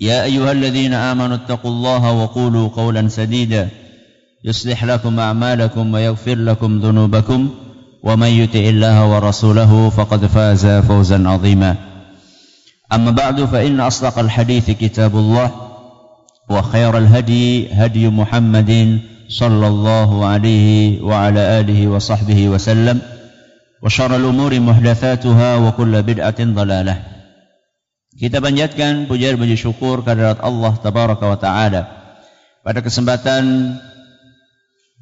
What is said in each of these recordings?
يا أيها الذين آمنوا اتقوا الله وقولوا قولا سديدا يصلح لكم أعمالكم ويغفر لكم ذنوبكم ومن يطع الله ورسوله فقد فاز فوزا عظيما. أما بعد فإن أصدق الحديث كتاب الله وخير الهدي هدي محمد صلى الله عليه وعلى آله وصحبه وسلم وشر الأمور محدثاتها وكل بدعة ضلالة. Kita panjatkan puja dan puji syukur kehadirat Allah tabaraka wa taala. Pada kesempatan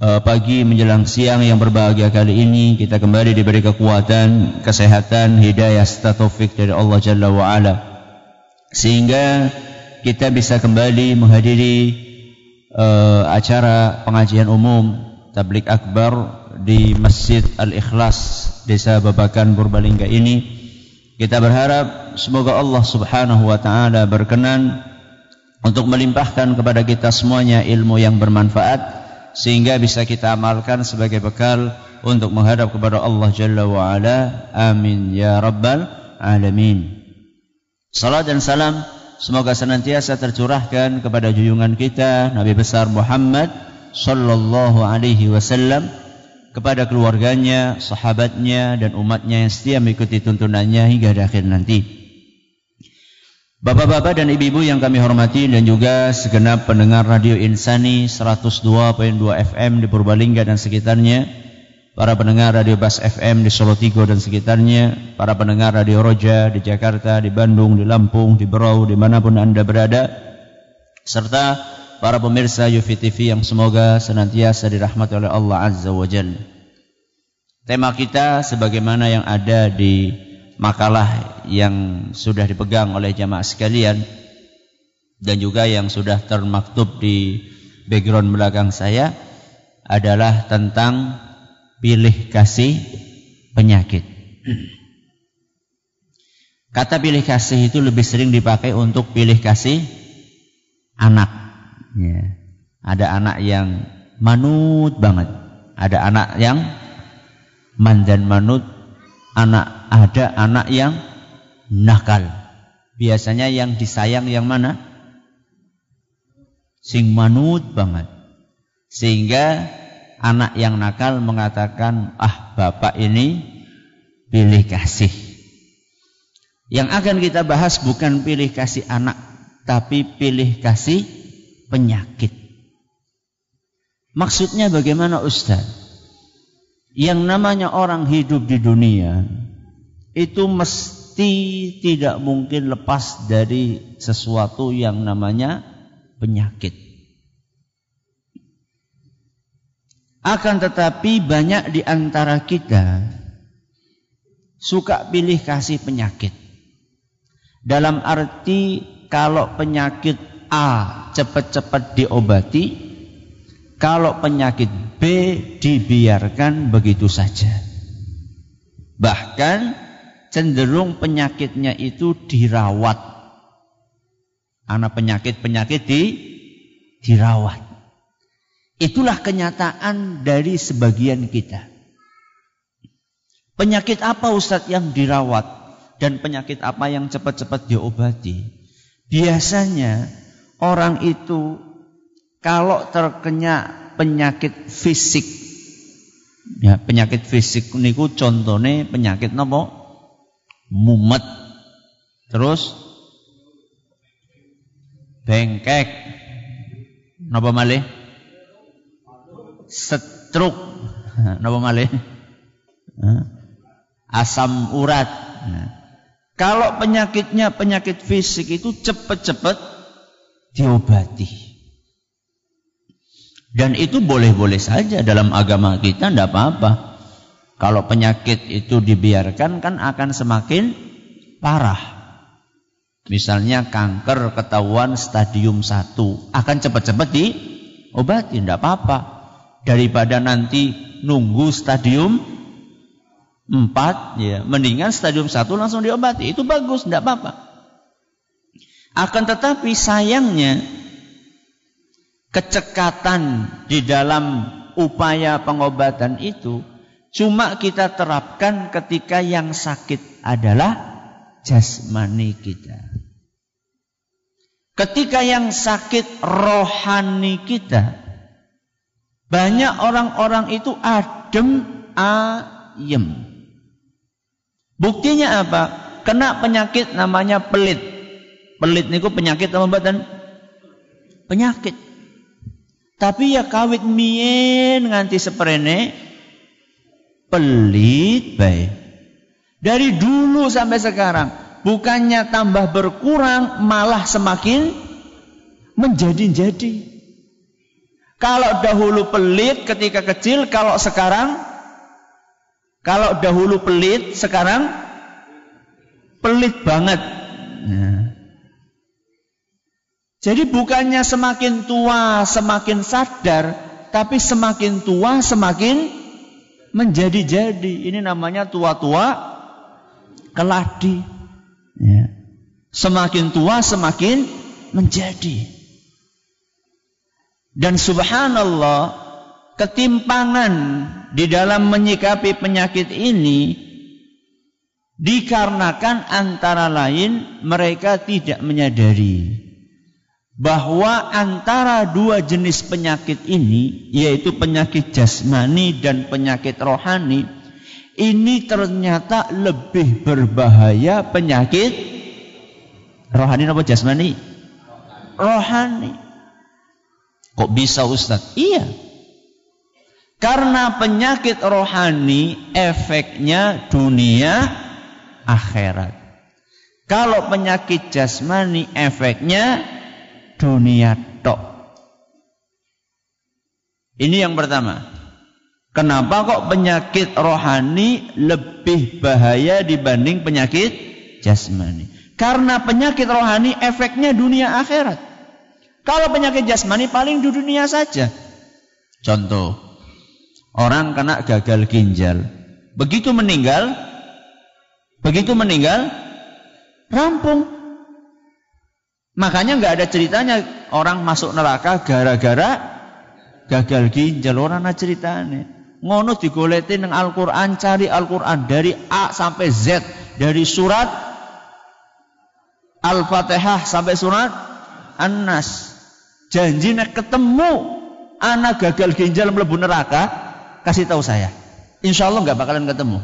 uh, pagi menjelang siang yang berbahagia kali ini kita kembali diberi kekuatan, kesehatan, hidayah serta taufik dari Allah Jalla wa ala. Sehingga kita bisa kembali menghadiri uh, acara pengajian umum tablik akbar di Masjid Al-Ikhlas Desa Babakan Purbalingga ini kita berharap semoga Allah Subhanahu wa taala berkenan untuk melimpahkan kepada kita semuanya ilmu yang bermanfaat sehingga bisa kita amalkan sebagai bekal untuk menghadap kepada Allah Jalla wa ala. Amin ya rabbal alamin. Salam dan salam semoga senantiasa tercurahkan kepada junjungan kita Nabi besar Muhammad sallallahu alaihi wasallam kepada keluarganya, sahabatnya dan umatnya yang setia mengikuti tuntunannya hingga akhir nanti. Bapak-bapak dan ibu-ibu yang kami hormati dan juga segenap pendengar Radio Insani 102.2 FM di Purbalingga dan sekitarnya, para pendengar Radio Bas FM di Solo Tigo dan sekitarnya, para pendengar Radio Roja di Jakarta, di Bandung, di Lampung, di Berau, di mana pun Anda berada, serta para pemirsa Yufi TV yang semoga senantiasa dirahmati oleh Allah Azza wa Jalla. Tema kita sebagaimana yang ada di makalah yang sudah dipegang oleh jamaah sekalian dan juga yang sudah termaktub di background belakang saya adalah tentang pilih kasih penyakit. Kata pilih kasih itu lebih sering dipakai untuk pilih kasih anak. Ya. Ada anak yang manut banget. Ada anak yang mandan manut. Anak ada anak yang nakal. Biasanya yang disayang yang mana? Sing manut banget. Sehingga anak yang nakal mengatakan, "Ah, bapak ini pilih kasih." Yang akan kita bahas bukan pilih kasih anak, tapi pilih kasih penyakit. Maksudnya bagaimana Ustaz? Yang namanya orang hidup di dunia itu mesti tidak mungkin lepas dari sesuatu yang namanya penyakit. Akan tetapi banyak di antara kita suka pilih kasih penyakit. Dalam arti kalau penyakit A cepat-cepat diobati, kalau penyakit B dibiarkan begitu saja. Bahkan cenderung penyakitnya itu dirawat. Anak penyakit-penyakit di dirawat. Itulah kenyataan dari sebagian kita. Penyakit apa Ustadz yang dirawat dan penyakit apa yang cepat-cepat diobati? Biasanya orang itu kalau terkena penyakit fisik ya penyakit fisik niku contohnya penyakit nopo mumet terus bengkek. Napa malih? Setruk. Napa malih? Asam urat. Kalau penyakitnya penyakit fisik itu cepat-cepat diobati. Dan itu boleh-boleh saja dalam agama kita, tidak apa-apa. Kalau penyakit itu dibiarkan kan akan semakin parah. Misalnya kanker ketahuan stadium 1 akan cepat-cepat diobati, tidak apa-apa. Daripada nanti nunggu stadium 4, ya, mendingan stadium 1 langsung diobati. Itu bagus, tidak apa-apa. Akan tetapi sayangnya kecekatan di dalam upaya pengobatan itu cuma kita terapkan ketika yang sakit adalah jasmani kita. Ketika yang sakit rohani kita, banyak orang-orang itu adem ayem. Buktinya apa? Kena penyakit namanya pelit. Pelit niku penyakit apa badan? Penyakit. Tapi ya kawit mien nganti seperene pelit baik. Dari dulu sampai sekarang bukannya tambah berkurang malah semakin menjadi-jadi. Kalau dahulu pelit ketika kecil, kalau sekarang kalau dahulu pelit, sekarang pelit banget. Nah. Jadi bukannya semakin tua semakin sadar, tapi semakin tua semakin menjadi-jadi. Ini namanya tua-tua keladi. Ya. Semakin tua semakin menjadi. Dan subhanallah, ketimpangan di dalam menyikapi penyakit ini dikarenakan antara lain mereka tidak menyadari bahwa antara dua jenis penyakit ini yaitu penyakit jasmani dan penyakit rohani ini ternyata lebih berbahaya penyakit rohani apa jasmani? Rohani. Kok bisa Ustaz? Iya. Karena penyakit rohani efeknya dunia akhirat. Kalau penyakit jasmani efeknya dunia tok. Ini yang pertama. Kenapa kok penyakit rohani lebih bahaya dibanding penyakit jasmani? Karena penyakit rohani efeknya dunia akhirat. Kalau penyakit jasmani paling di dunia saja. Contoh, orang kena gagal ginjal. Begitu meninggal, begitu meninggal, rampung. Makanya nggak ada ceritanya orang masuk neraka gara-gara gagal ginjal. Orang ceritanya. Ngono digoleti neng Al-Quran, cari Al-Quran dari A sampai Z. Dari surat Al-Fatihah sampai surat An-Nas. Janji ketemu anak gagal ginjal melebu neraka, kasih tahu saya. Insya Allah nggak bakalan ketemu.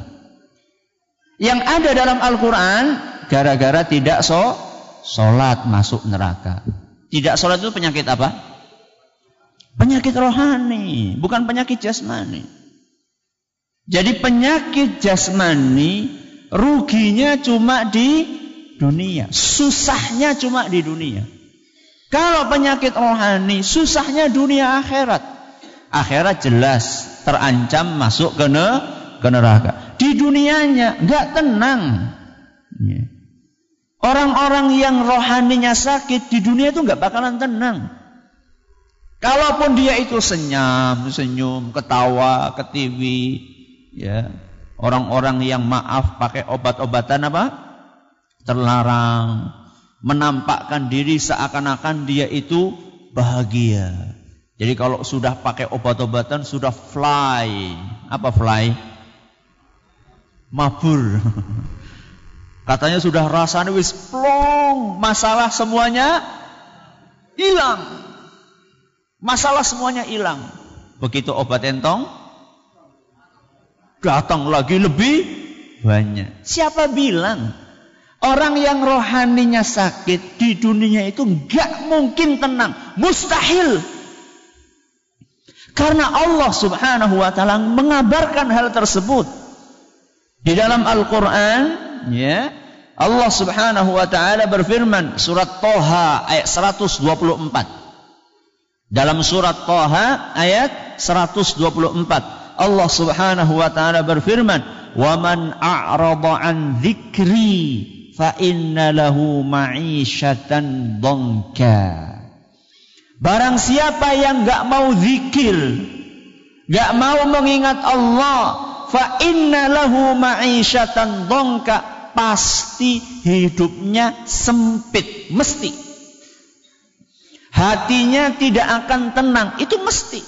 Yang ada dalam Al-Quran, gara-gara tidak so Sholat masuk neraka. Tidak sholat itu penyakit apa? Penyakit rohani, bukan penyakit jasmani. Jadi penyakit jasmani ruginya cuma di dunia, susahnya cuma di dunia. Kalau penyakit rohani, susahnya dunia akhirat. Akhirat jelas terancam masuk ke, neraka. Di dunianya nggak tenang. Yeah. Orang-orang yang rohaninya sakit di dunia itu nggak bakalan tenang. Kalaupun dia itu senyum, senyum, ketawa, ketiwi, ya. Orang-orang yang maaf pakai obat-obatan apa? Terlarang. Menampakkan diri seakan-akan dia itu bahagia. Jadi kalau sudah pakai obat-obatan sudah fly. Apa fly? Mabur. Katanya sudah rasanya wis plong, masalah semuanya hilang. Masalah semuanya hilang. Begitu obat entong, datang lagi lebih banyak. Siapa bilang Orang yang rohaninya sakit di dunia itu nggak mungkin tenang, mustahil. Karena Allah Subhanahu wa taala mengabarkan hal tersebut. Di dalam Al-Qur'an, ya, Allah Subhanahu wa taala berfirman surat Toha ayat 124. Dalam surat Toha ayat 124 Allah Subhanahu wa taala berfirman, "Wa man a'rada an dzikri fa inna lahu ma'isyatan dongka. Barang siapa yang enggak mau zikir, enggak mau mengingat Allah, fa inna lahu ma'isyatan dongka, pasti hidupnya sempit, mesti. Hatinya tidak akan tenang, itu mesti.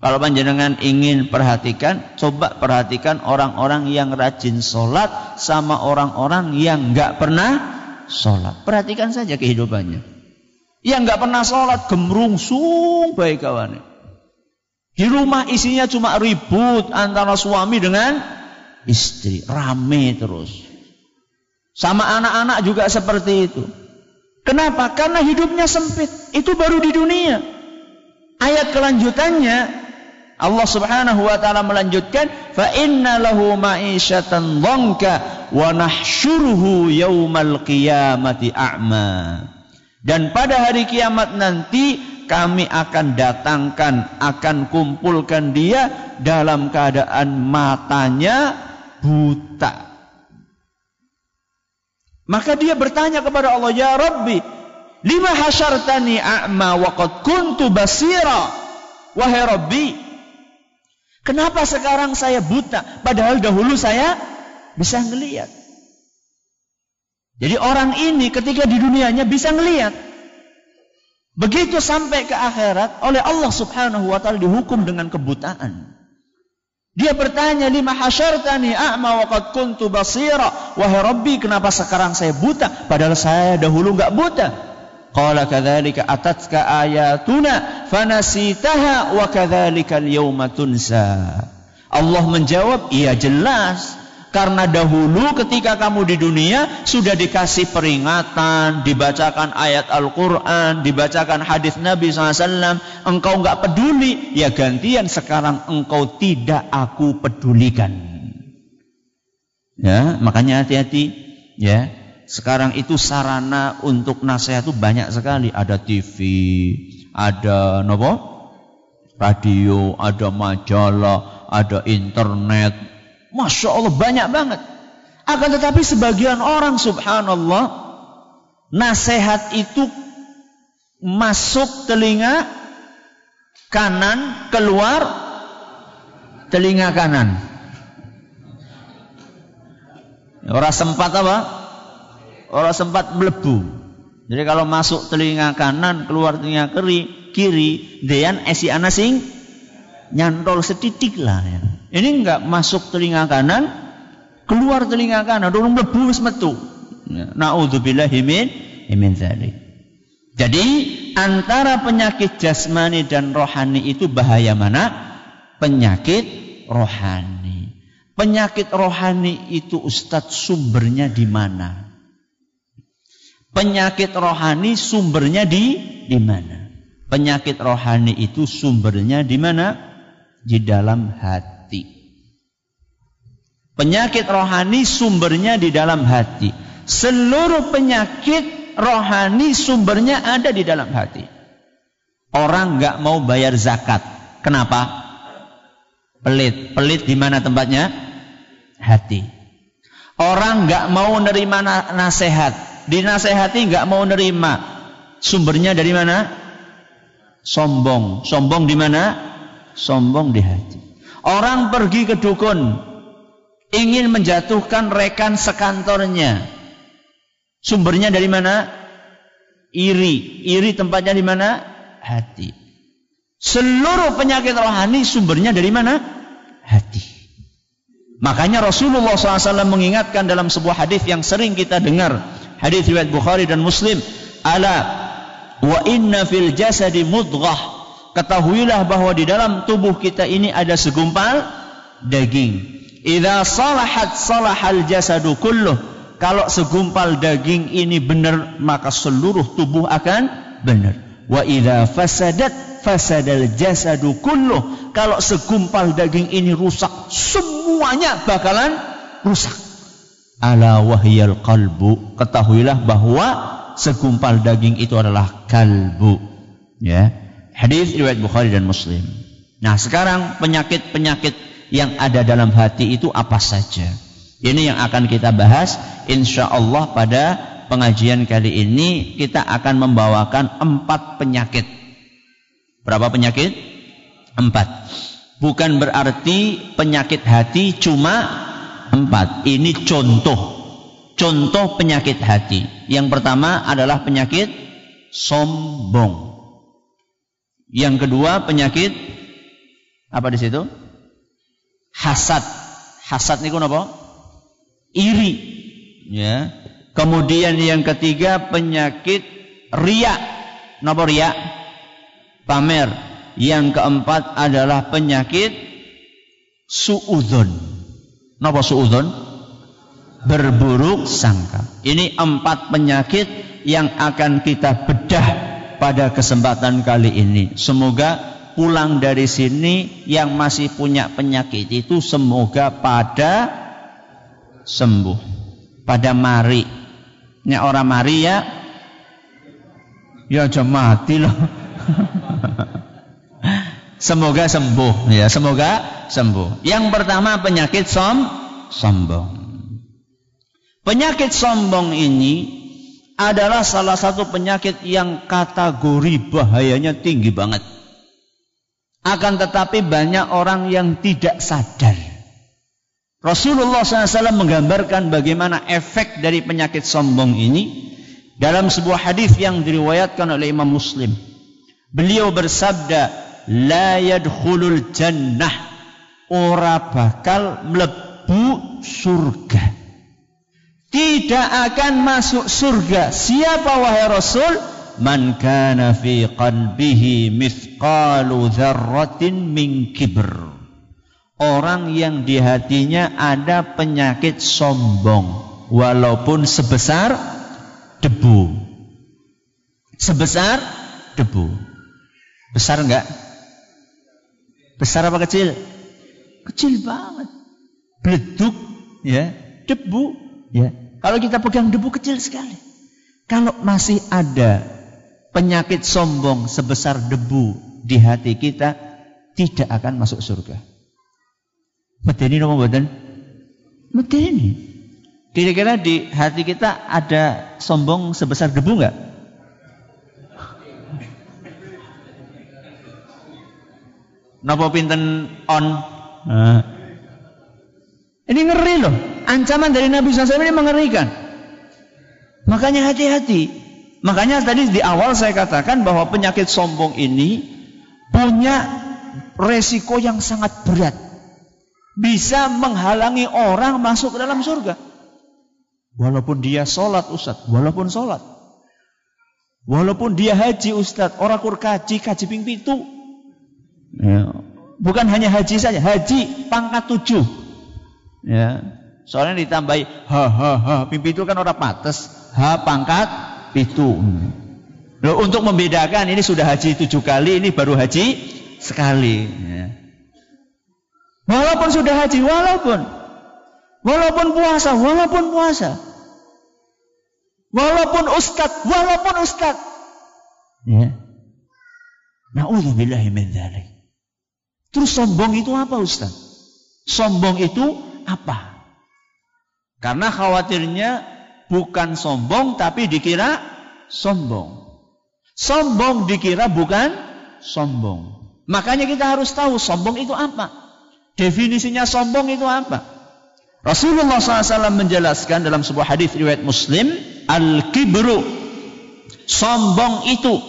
Kalau panjenengan ingin perhatikan, coba perhatikan orang-orang yang rajin sholat sama orang-orang yang nggak pernah sholat. Perhatikan saja kehidupannya. Yang nggak pernah sholat gemrungsung baik kawan. Di rumah isinya cuma ribut antara suami dengan istri, rame terus. Sama anak-anak juga seperti itu. Kenapa? Karena hidupnya sempit. Itu baru di dunia. Ayat kelanjutannya Allah Subhanahu wa taala melanjutkan fa inna lahu ma'isyatan dhanka wa nahsyuruhu yaumal qiyamati a'ma. Dan pada hari kiamat nanti kami akan datangkan, akan kumpulkan dia dalam keadaan matanya buta. Maka dia bertanya kepada Allah, "Ya Rabbi, lima hasyartani a'ma wa qad kuntu basira?" Wahai Rabbi, Kenapa sekarang saya buta? Padahal dahulu saya bisa ngelihat. Jadi orang ini ketika di dunianya bisa ngelihat. Begitu sampai ke akhirat oleh Allah Subhanahu wa taala dihukum dengan kebutaan. Dia bertanya, "Lima hasyartani a'ma wa qad kuntu basira?" Wahai Rabbi, kenapa sekarang saya buta padahal saya dahulu enggak buta? Qala kadzalika atatka ayatuna fanasitaha wa kadzalika al-yawma tunsa. Allah menjawab, "Iya jelas. Karena dahulu ketika kamu di dunia sudah dikasih peringatan, dibacakan ayat Al-Quran, dibacakan hadis Nabi SAW, engkau nggak peduli, ya gantian sekarang engkau tidak aku pedulikan. Ya, makanya hati-hati, ya. Sekarang itu sarana untuk nasihat itu banyak sekali. Ada TV, ada nopo, radio, ada majalah, ada internet. Masya Allah banyak banget. Akan tetapi sebagian orang subhanallah nasihat itu masuk telinga kanan keluar telinga kanan. Orang sempat apa? orang sempat melebu. Jadi kalau masuk telinga kanan, keluar telinga kiri, kiri, dean esi anasing nyantol setitik lah ya. Ini enggak masuk telinga kanan, keluar telinga kanan, dorong melebu wis metu. Ya. Nauzubillahi min min. Jadi antara penyakit jasmani dan rohani itu bahaya mana? Penyakit rohani. Penyakit rohani itu Ustadz sumbernya di mana? Penyakit rohani sumbernya di di mana? Penyakit rohani itu sumbernya di mana? Di dalam hati. Penyakit rohani sumbernya di dalam hati. Seluruh penyakit rohani sumbernya ada di dalam hati. Orang nggak mau bayar zakat. Kenapa? Pelit. Pelit di mana tempatnya? Hati. Orang nggak mau nerima nasihat dinasehati nggak mau nerima. Sumbernya dari mana? Sombong. Sombong di mana? Sombong di hati. Orang pergi ke dukun ingin menjatuhkan rekan sekantornya. Sumbernya dari mana? Iri. Iri tempatnya di mana? Hati. Seluruh penyakit rohani sumbernya dari mana? Hati. Makanya Rasulullah SAW mengingatkan dalam sebuah hadis yang sering kita dengar Hadis riwayat Bukhari dan Muslim. Ala wa inna fil jasadi mudghah. Ketahuilah bahwa di dalam tubuh kita ini ada segumpal daging. Idza salahat salahal jasadu kulluh. Kalau segumpal daging ini benar, maka seluruh tubuh akan benar. Wa idza fasadat fasadal jasadu kulluh. Kalau segumpal daging ini rusak, semuanya bakalan rusak. Ala wahyal qalbu. Ketahuilah bahwa segumpal daging itu adalah kalbu. Ya. Hadis riwayat Bukhari dan Muslim. Nah, sekarang penyakit-penyakit yang ada dalam hati itu apa saja? Ini yang akan kita bahas insya Allah pada pengajian kali ini kita akan membawakan empat penyakit. Berapa penyakit? Empat. Bukan berarti penyakit hati cuma empat. Ini contoh. Contoh penyakit hati. Yang pertama adalah penyakit sombong. Yang kedua penyakit apa di situ? Hasad. Hasad niku napa? iri. Ya. Kemudian yang ketiga penyakit ria napa ria pamer. Yang keempat adalah penyakit suudzon. Napa suudzon? Berburuk sangka. Ini empat penyakit yang akan kita bedah pada kesempatan kali ini semoga pulang dari sini yang masih punya penyakit itu semoga pada sembuh. Pada mari. Ini orang mari ya. Ya aja mati loh. semoga sembuh ya, semoga sembuh. Yang pertama penyakit som sombong. Penyakit sombong ini adalah salah satu penyakit yang kategori bahayanya tinggi banget. Akan tetapi banyak orang yang tidak sadar. Rasulullah SAW menggambarkan bagaimana efek dari penyakit sombong ini dalam sebuah hadis yang diriwayatkan oleh Imam Muslim. Beliau bersabda, "La yadkhulul jannah ora bakal mlebu surga." Tidak akan masuk surga. Siapa wahai Rasul? Man kana fi qalbihi mithqalu dzarratin min kibr. Orang yang di hatinya ada penyakit sombong walaupun sebesar debu. Sebesar debu. Besar enggak? Besar apa kecil? Kecil banget. Beleduk ya. Debu ya kalau kita pegang debu kecil sekali kalau masih ada penyakit sombong sebesar debu di hati kita tidak akan masuk surga Medeni nopo mboten? Medeni. Kira-kira di hati kita ada sombong sebesar debu enggak? Napa pinten on? Nah. Ini ngeri loh. Ancaman dari Nabi SAW ini mengerikan. Makanya hati-hati. Makanya tadi di awal saya katakan bahwa penyakit sombong ini punya resiko yang sangat berat bisa menghalangi orang masuk ke dalam surga. Walaupun dia sholat Ustaz, walaupun sholat. Walaupun dia haji Ustaz, orang kur kaji, kaji ping pitu. Ya. Bukan hanya haji saja, haji pangkat tujuh. Ya. Soalnya ditambahi ha ha ha, ping pitu kan orang pates, ha pangkat pitu. Loh, untuk membedakan ini sudah haji tujuh kali, ini baru haji sekali. Ya. Walaupun sudah haji, walaupun. Walaupun puasa, walaupun puasa. Walaupun ustad, walaupun ustad. Ya. Na'udzubillahi min dzalik. Terus sombong itu apa Ustaz? Sombong itu apa? Karena khawatirnya bukan sombong tapi dikira sombong. Sombong dikira bukan sombong. Makanya kita harus tahu sombong itu apa. Definisinya sombong itu apa? Rasulullah SAW menjelaskan dalam sebuah hadis riwayat Muslim, al-kibru sombong itu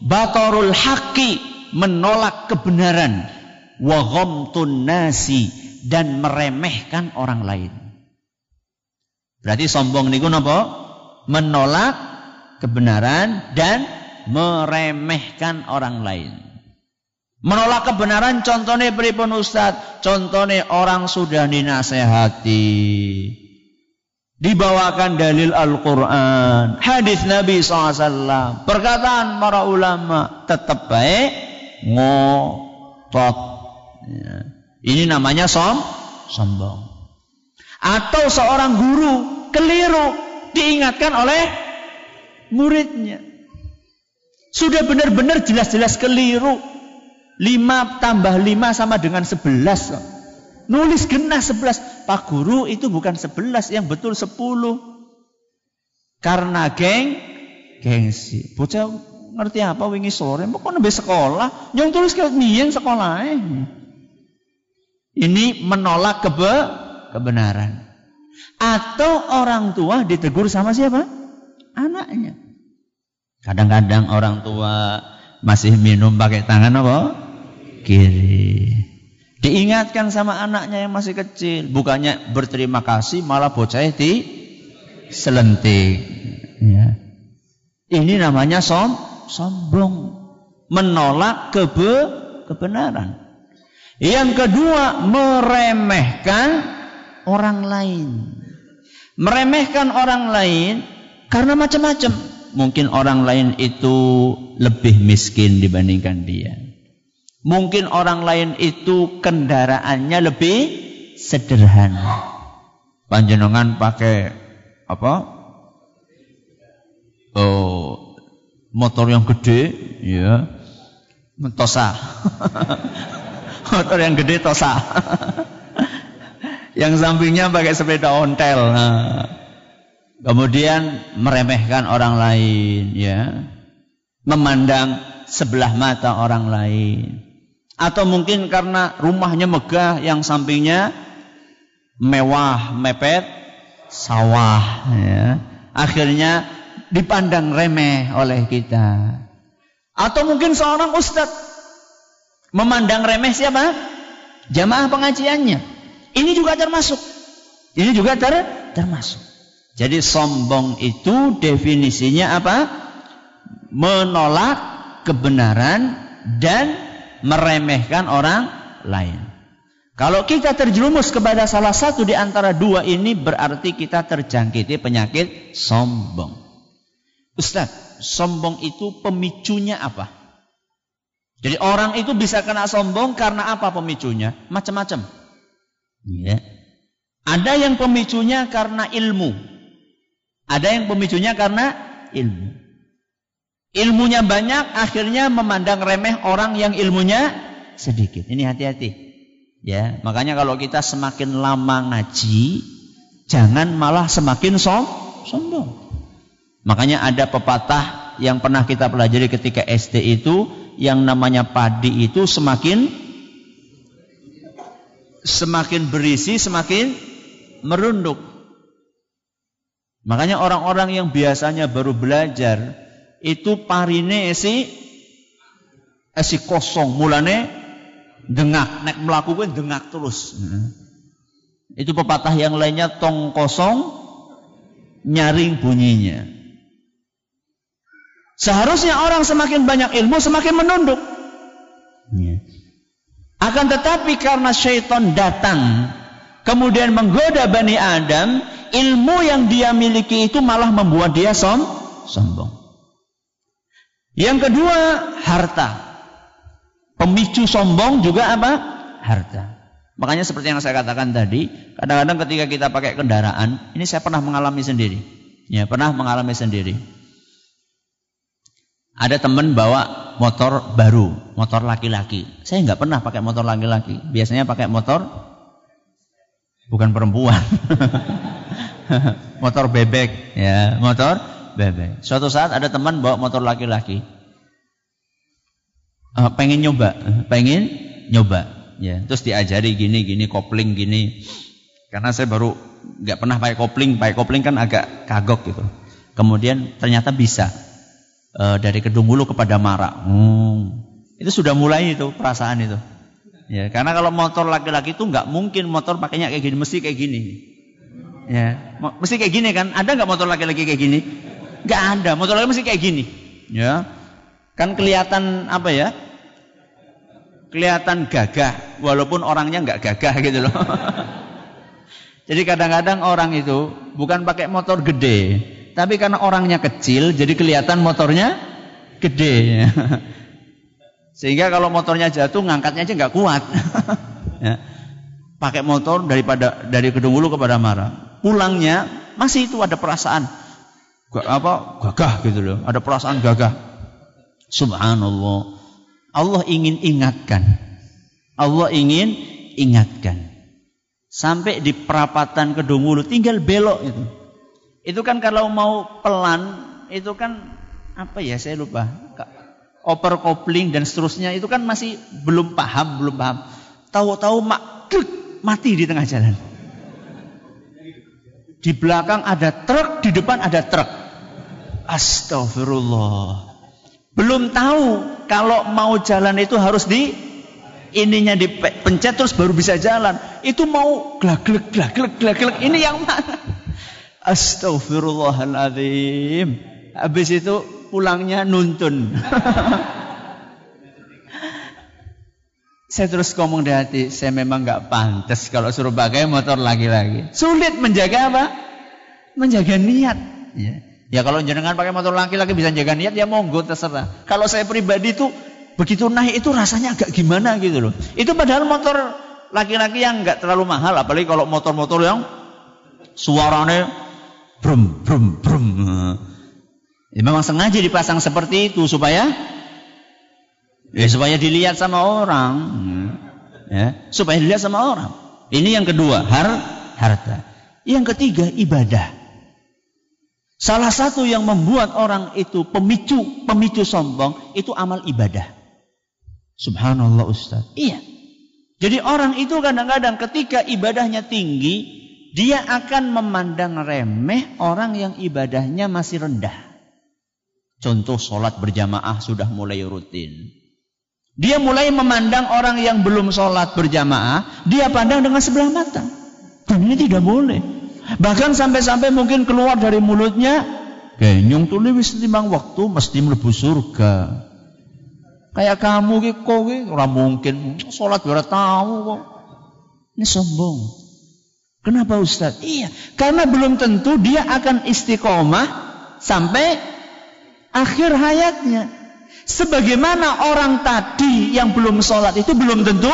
batarul haqi menolak kebenaran wa nasi dan meremehkan orang lain. Berarti sombong niku napa? Menolak kebenaran dan meremehkan orang lain. Menolak kebenaran contohnya pripun Ustaz? Contohnya orang sudah dinasehati. Dibawakan dalil Al-Quran, hadis Nabi SAW, perkataan para ulama, tetap baik ngotot. Ya. Ini namanya som, sombong. Atau seorang guru keliru diingatkan oleh muridnya. Sudah benar-benar jelas-jelas keliru. Lima tambah lima sama dengan sebelas. Nulis genah sebelas. Pak guru itu bukan sebelas, yang betul sepuluh. Karena geng, gengsi. Bocah ngerti apa wingi sore? Kok sekolah? Yang tulis kayak yang sekolah. Ini menolak kebe kebenaran. Atau orang tua ditegur sama siapa? Anaknya. Kadang-kadang orang tua masih minum pakai tangan apa? Kiri. Diingatkan sama anaknya yang masih kecil, bukannya berterima kasih malah bocah di selentik. Ya. Ini namanya som, sombong, menolak kebe, kebenaran. Yang kedua, meremehkan orang lain. Meremehkan orang lain karena macam-macam mungkin orang lain itu lebih miskin dibandingkan dia. Mungkin orang lain itu kendaraannya lebih sederhana. Panjenengan pakai apa? Oh, motor yang gede, ya. Tosa. motor yang gede tosa. yang sampingnya pakai sepeda ontel. Nah. Kemudian meremehkan orang lain, ya. Memandang sebelah mata orang lain. Atau mungkin karena rumahnya megah yang sampingnya mewah, mepet sawah, ya. Akhirnya dipandang remeh oleh kita. Atau mungkin seorang ustadz memandang remeh siapa? Jamaah pengajiannya. Ini juga termasuk. Ini juga ter termasuk. Jadi sombong itu definisinya apa? Menolak kebenaran dan meremehkan orang lain. Kalau kita terjerumus kepada salah satu di antara dua ini berarti kita terjangkiti penyakit sombong. Ustaz, sombong itu pemicunya apa? Jadi orang itu bisa kena sombong karena apa pemicunya? Macam-macam. Ya. Ada yang pemicunya karena ilmu. Ada yang pemicunya karena ilmu. Ilmunya banyak, akhirnya memandang remeh orang yang ilmunya sedikit. Ini hati-hati. Ya, makanya kalau kita semakin lama ngaji, jangan malah semakin som sombong. Makanya ada pepatah yang pernah kita pelajari ketika SD itu, yang namanya padi itu semakin semakin berisi, semakin merunduk. Makanya orang-orang yang biasanya baru belajar itu parine esi esi kosong, mulane dengak, nek melakukan dengak terus. Itu pepatah yang lainnya tong kosong nyaring bunyinya. Seharusnya orang semakin banyak ilmu semakin menunduk. Ya. Akan tetapi karena syaitan datang kemudian menggoda Bani Adam, ilmu yang dia miliki itu malah membuat dia som sombong. Yang kedua, harta. Pemicu sombong juga apa? Harta. Makanya seperti yang saya katakan tadi, kadang-kadang ketika kita pakai kendaraan, ini saya pernah mengalami sendiri. Ya, pernah mengalami sendiri. Ada teman bawa motor baru, motor laki-laki. Saya nggak pernah pakai motor laki-laki. Biasanya pakai motor bukan perempuan. motor bebek, ya, motor bebek. Suatu saat ada teman bawa motor laki-laki. Uh, pengen nyoba, pengen nyoba, ya. Terus diajari gini, gini, kopling gini. Karena saya baru nggak pernah pakai kopling, pakai kopling kan agak kagok gitu. Kemudian ternyata bisa uh, dari Kedungulu kepada Mara. Hmm. Itu sudah mulai itu perasaan itu. Ya, karena kalau motor laki-laki itu nggak mungkin motor pakainya kayak gini, mesti kayak gini. Ya, mesti kayak gini kan? Ada nggak motor laki-laki kayak gini? Nggak ada. Motor laki mesti kayak gini. Ya, kan kelihatan apa ya? Kelihatan gagah, walaupun orangnya nggak gagah gitu loh. Jadi kadang-kadang orang itu bukan pakai motor gede, tapi karena orangnya kecil, jadi kelihatan motornya gede. Sehingga kalau motornya jatuh, ngangkatnya aja nggak kuat. ya. Pakai motor daripada dari Kedung Ulu kepada Mara. Pulangnya masih itu ada perasaan gak, apa gagah gitu loh. Ada perasaan gagah. Subhanallah. Allah ingin ingatkan. Allah ingin ingatkan. Sampai di perapatan Kedungulu tinggal belok itu. Itu kan kalau mau pelan itu kan apa ya saya lupa. Oper kopling dan seterusnya itu kan masih belum paham, belum paham. Tahu-tahu mak mati di tengah jalan. Di belakang ada truk, di depan ada truk. Astagfirullah. Belum tahu kalau mau jalan itu harus di ininya dipencet terus baru bisa jalan. Itu mau glak-glek glak-glek glak-glek. Ini yang mana? Astagfirullahaladzim. Habis itu pulangnya nuntun. saya terus ngomong di hati, saya memang nggak pantas kalau suruh pakai motor lagi-lagi. Sulit menjaga apa? Menjaga niat. Ya, ya kalau jenengan pakai motor laki-laki bisa jaga niat ya monggo terserah. Kalau saya pribadi tuh begitu naik itu rasanya agak gimana gitu loh. Itu padahal motor laki-laki yang nggak terlalu mahal, apalagi kalau motor-motor yang suaranya brum brum brum. Ya, memang sengaja dipasang seperti itu supaya ya supaya dilihat sama orang. Ya, supaya dilihat sama orang. Ini yang kedua, har harta. Yang ketiga, ibadah. Salah satu yang membuat orang itu pemicu, pemicu sombong itu amal ibadah. Subhanallah Ustaz. Iya. Jadi orang itu kadang-kadang ketika ibadahnya tinggi, dia akan memandang remeh orang yang ibadahnya masih rendah. Contoh sholat berjamaah sudah mulai rutin. Dia mulai memandang orang yang belum sholat berjamaah, dia pandang dengan sebelah mata. Dan ini tidak boleh. Bahkan sampai-sampai mungkin keluar dari mulutnya, kenyung tuh wis timbang waktu mesti melebu surga. Kayak kamu ki kowe ora mungkin salat ora tahu kok. Ini sombong. Kenapa Ustaz? Iya, karena belum tentu dia akan istiqomah sampai akhir hayatnya. Sebagaimana orang tadi yang belum sholat itu belum tentu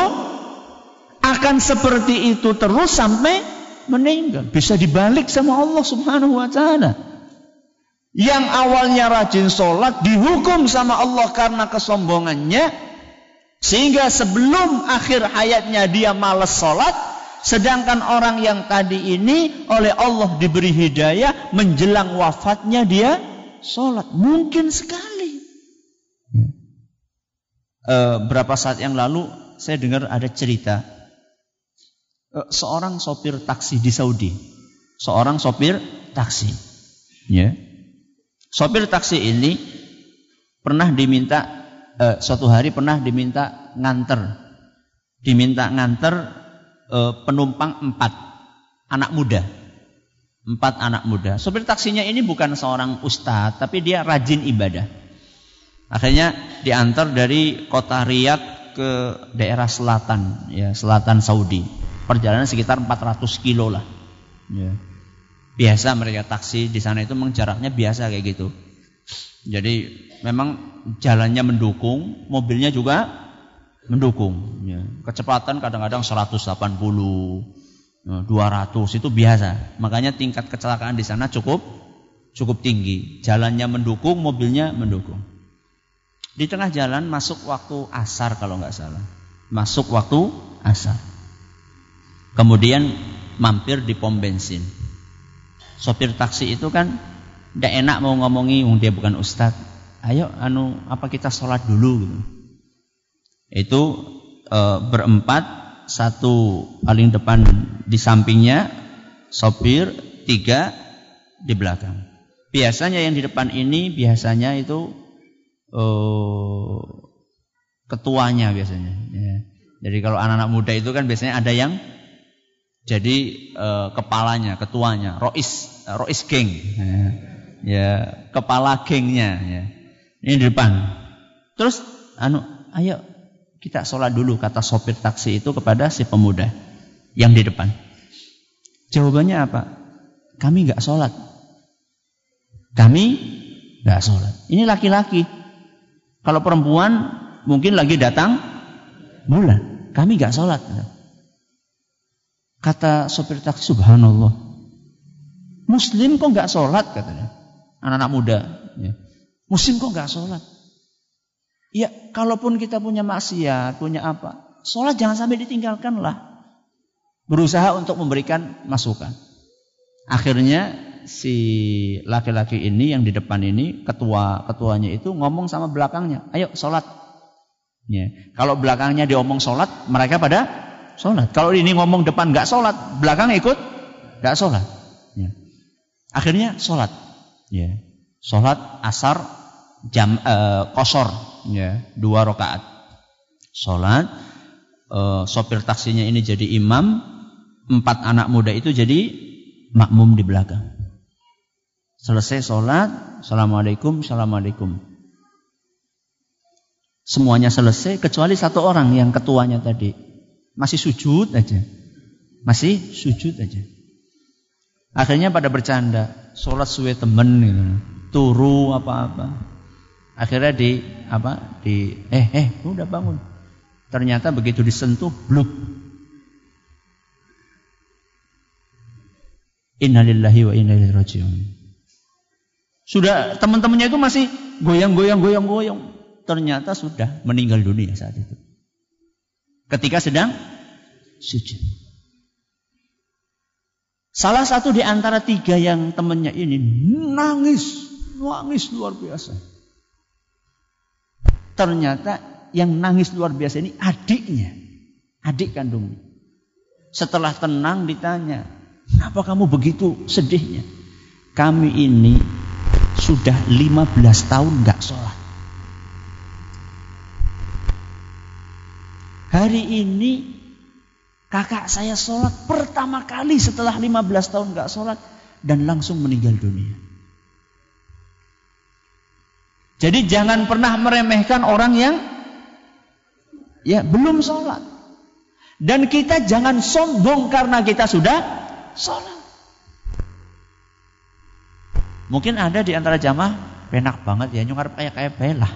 akan seperti itu terus sampai meninggal. Bisa dibalik sama Allah subhanahu wa ta'ala. Yang awalnya rajin sholat dihukum sama Allah karena kesombongannya. Sehingga sebelum akhir hayatnya dia malas sholat. Sedangkan orang yang tadi ini oleh Allah diberi hidayah menjelang wafatnya dia sholat. Mungkin sekali. E, berapa saat yang lalu saya dengar ada cerita. E, seorang sopir taksi di Saudi. Seorang sopir taksi. Ya. Sopir taksi ini pernah diminta eh, suatu hari pernah diminta nganter, diminta nganter penumpang empat anak muda, empat anak muda. Sopir taksinya ini bukan seorang ustadz, tapi dia rajin ibadah. Akhirnya diantar dari kota Riyadh ke daerah selatan, ya selatan Saudi. Perjalanan sekitar 400 kilo lah. Ya. Biasa mereka taksi di sana itu memang biasa kayak gitu. Jadi memang jalannya mendukung, mobilnya juga mendukung. Ya. Kecepatan kadang-kadang 180, 200 itu biasa. Makanya tingkat kecelakaan di sana cukup cukup tinggi. Jalannya mendukung, mobilnya mendukung. Di tengah jalan masuk waktu asar kalau nggak salah. Masuk waktu asar. Kemudian mampir di pom bensin sopir taksi itu kan tidak enak mau ngomongi dia bukan ustadz ayo anu apa kita sholat dulu gitu itu e, berempat satu paling depan di sampingnya sopir tiga di belakang biasanya yang di depan ini biasanya itu e, ketuanya biasanya ya. jadi kalau anak-anak muda itu kan biasanya ada yang jadi e, kepalanya, ketuanya, rois, rois geng, ya, ya kepala gengnya, ya. ini di depan. Terus, anu, ayo kita sholat dulu kata sopir taksi itu kepada si pemuda yang di depan. Jawabannya apa? Kami nggak sholat. Kami nggak sholat. Ini laki-laki. Kalau perempuan mungkin lagi datang bulan. Kami nggak sholat. Kata sopir taksi, subhanallah. Muslim kok nggak sholat katanya. Anak-anak muda. Ya. Muslim kok nggak sholat. Ya, kalaupun kita punya maksiat, punya apa, sholat jangan sampai ditinggalkan lah berusaha untuk memberikan masukan. Akhirnya si laki-laki ini yang di depan ini ketua ketuanya itu ngomong sama belakangnya, ayo sholat. Ya. Kalau belakangnya diomong sholat, mereka pada sholat. Kalau ini ngomong depan nggak sholat, belakang ikut nggak sholat. Ya. Akhirnya sholat. Ya. Sholat asar jam uh, kosor, ya. dua rakaat. Sholat, uh, sopir taksinya ini jadi imam, empat anak muda itu jadi makmum di belakang. Selesai sholat, assalamualaikum, assalamualaikum. Semuanya selesai kecuali satu orang yang ketuanya tadi masih sujud aja, masih sujud aja. Akhirnya pada bercanda, sholat suwe temen gitu, turu apa-apa. Akhirnya di apa di eh eh udah bangun. Ternyata begitu disentuh bluk Innalillahi wa inna ilaihi rajiun. Sudah teman-temannya itu masih goyang-goyang goyang-goyang. Ternyata sudah meninggal dunia saat itu. Ketika sedang sujud. Salah satu di antara tiga yang temannya ini nangis, nangis luar biasa. Ternyata yang nangis luar biasa ini adiknya, adik kandungnya. Setelah tenang ditanya, Kenapa kamu begitu sedihnya? Kami ini sudah 15 tahun nggak sholat. Hari ini kakak saya sholat pertama kali setelah 15 tahun nggak sholat dan langsung meninggal dunia. Jadi jangan pernah meremehkan orang yang ya belum sholat. Dan kita jangan sombong karena kita sudah Sholat. Mungkin ada di antara jamaah penak banget ya nyungar kayak kayak bela.